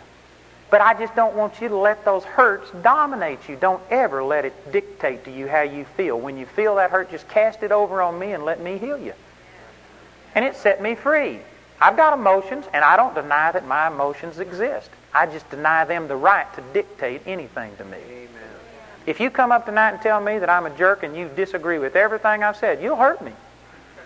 But I just don't want you to let those hurts dominate you. Don't ever let it dictate to you how you feel. When you feel that hurt, just cast it over on me and let me heal you. And it set me free. I've got emotions, and I don't deny that my emotions exist. I just deny them the right to dictate anything to me. If you come up tonight and tell me that I'm a jerk and you disagree with everything I've said, you'll hurt me.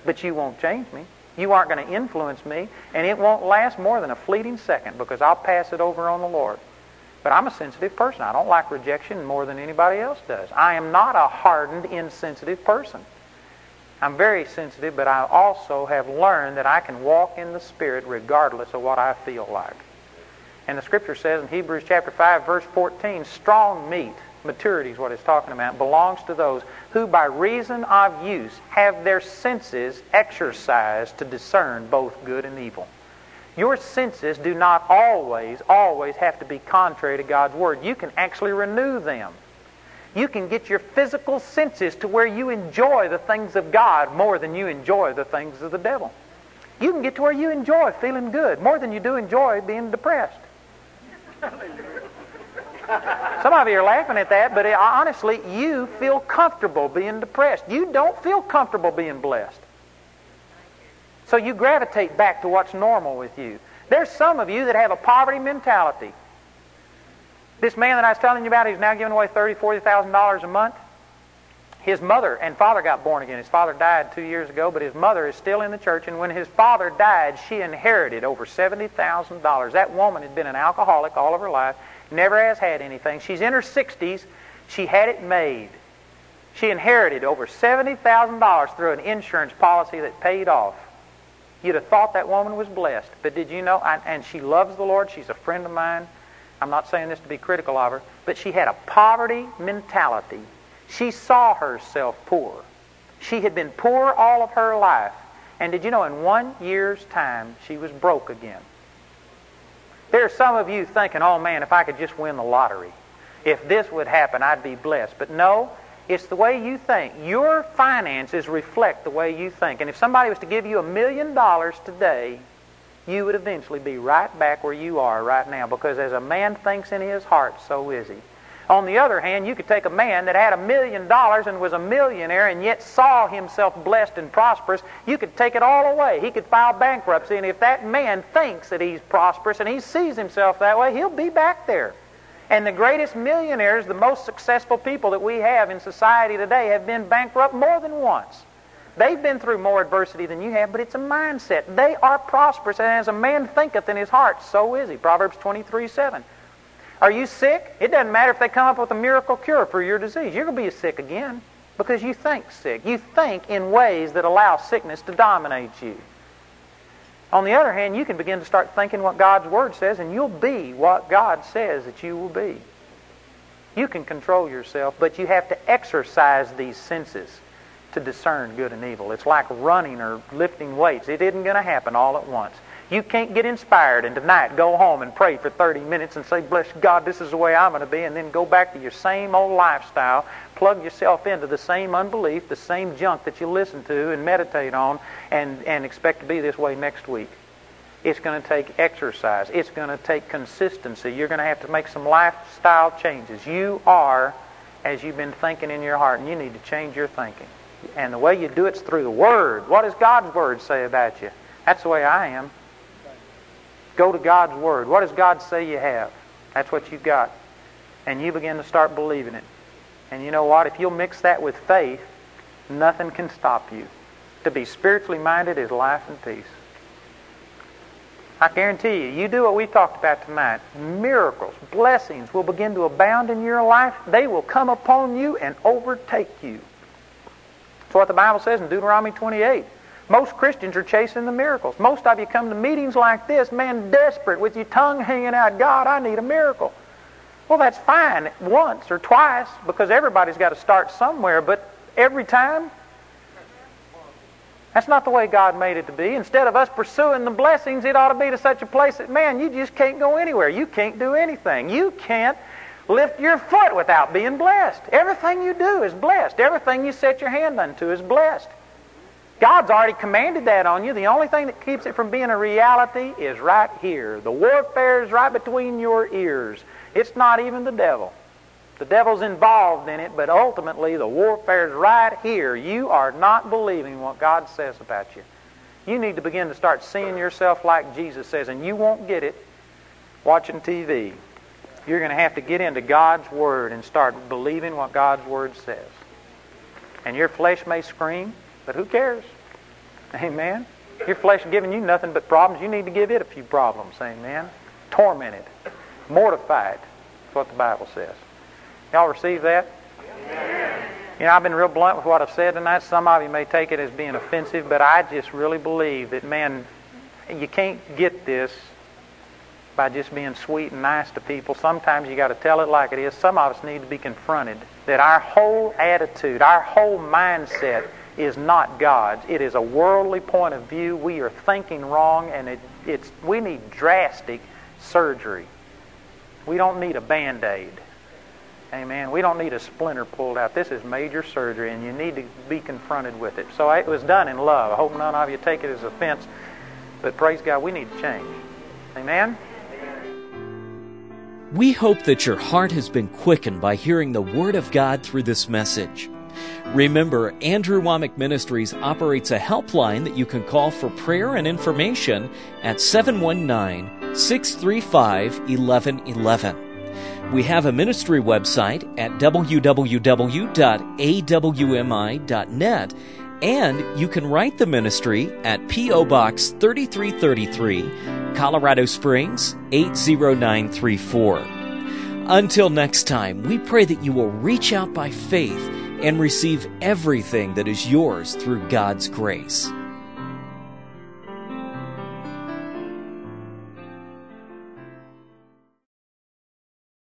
But you won't change me. You aren't going to influence me, and it won't last more than a fleeting second because I'll pass it over on the Lord. But I'm a sensitive person. I don't like rejection more than anybody else does. I am not a hardened, insensitive person. I'm very sensitive, but I also have learned that I can walk in the Spirit regardless of what I feel like. And the Scripture says in Hebrews chapter 5, verse 14, strong meat maturity is what it's talking about, belongs to those who by reason of use have their senses exercised to discern both good and evil. Your senses do not always, always have to be contrary to God's Word. You can actually renew them. You can get your physical senses to where you enjoy the things of God more than you enjoy the things of the devil. You can get to where you enjoy feeling good more than you do enjoy being depressed. Some of you are laughing at that, but honestly, you feel comfortable being depressed. You don't feel comfortable being blessed. So you gravitate back to what's normal with you. There's some of you that have a poverty mentality. This man that I was telling you about, he's now giving away thirty, forty thousand dollars a month. his mother and father got born again. His father died two years ago, but his mother is still in the church. And when his father died, she inherited over $70,000. That woman had been an alcoholic all of her life, never has had anything. She's in her 60s. She had it made. She inherited over $70,000 through an insurance policy that paid off. You'd have thought that woman was blessed. But did you know? And she loves the Lord. She's a friend of mine. I'm not saying this to be critical of her, but she had a poverty mentality she saw herself poor. She had been poor all of her life. And did you know in one year's time she was broke again? There are some of you thinking, oh man, if I could just win the lottery. If this would happen, I'd be blessed. But no, it's the way you think. Your finances reflect the way you think. And if somebody was to give you a million dollars today, you would eventually be right back where you are right now. Because as a man thinks in his heart, so is he. On the other hand, you could take a man that had a million dollars and was a millionaire and yet saw himself blessed and prosperous. You could take it all away. He could file bankruptcy, and if that man thinks that he's prosperous and he sees himself that way, he'll be back there. And the greatest millionaires, the most successful people that we have in society today, have been bankrupt more than once. They've been through more adversity than you have, but it's a mindset. They are prosperous, and as a man thinketh in his heart, so is he. Proverbs 23 7. Are you sick? It doesn't matter if they come up with a miracle cure for your disease. You're going to be sick again because you think sick. You think in ways that allow sickness to dominate you. On the other hand, you can begin to start thinking what God's Word says, and you'll be what God says that you will be. You can control yourself, but you have to exercise these senses to discern good and evil. It's like running or lifting weights. It isn't going to happen all at once. You can't get inspired and tonight go home and pray for 30 minutes and say, Bless God, this is the way I'm going to be, and then go back to your same old lifestyle, plug yourself into the same unbelief, the same junk that you listen to and meditate on, and, and expect to be this way next week. It's going to take exercise. It's going to take consistency. You're going to have to make some lifestyle changes. You are as you've been thinking in your heart, and you need to change your thinking. And the way you do it's through the Word. What does God's Word say about you? That's the way I am. Go to God's Word. What does God say you have? That's what you've got. And you begin to start believing it. And you know what? If you'll mix that with faith, nothing can stop you. To be spiritually minded is life and peace. I guarantee you, you do what we talked about tonight, miracles, blessings will begin to abound in your life. They will come upon you and overtake you. That's what the Bible says in Deuteronomy 28. Most Christians are chasing the miracles. Most of you come to meetings like this, man, desperate, with your tongue hanging out. God, I need a miracle. Well, that's fine once or twice because everybody's got to start somewhere, but every time, that's not the way God made it to be. Instead of us pursuing the blessings, it ought to be to such a place that, man, you just can't go anywhere. You can't do anything. You can't lift your foot without being blessed. Everything you do is blessed. Everything you set your hand unto is blessed. God's already commanded that on you. The only thing that keeps it from being a reality is right here. The warfare is right between your ears. It's not even the devil. The devil's involved in it, but ultimately the warfare is right here. You are not believing what God says about you. You need to begin to start seeing yourself like Jesus says, and you won't get it watching TV. You're going to have to get into God's Word and start believing what God's Word says. And your flesh may scream, but who cares? Amen. Your flesh is giving you nothing but problems. You need to give it a few problems. Amen. Tormented, mortified. That's what the Bible says. Y'all receive that? Amen. You know, I've been real blunt with what I've said tonight. Some of you may take it as being offensive, but I just really believe that, man, you can't get this by just being sweet and nice to people. Sometimes you got to tell it like it is. Some of us need to be confronted that our whole attitude, our whole mindset is not God's. It is a worldly point of view. We are thinking wrong, and it, it's we need drastic surgery. We don't need a band aid. Amen. We don't need a splinter pulled out. This is major surgery, and you need to be confronted with it. So it was done in love. I hope none of you take it as offense, but praise God, we need to change. Amen. We hope that your heart has been quickened by hearing the Word of God through this message. Remember, Andrew Wommack Ministries operates a helpline that you can call for prayer and information at 719 635 1111. We have a ministry website at www.awmi.net, and you can write the ministry at P.O. Box 3333, Colorado Springs 80934. Until next time, we pray that you will reach out by faith and receive everything that is yours through God's grace.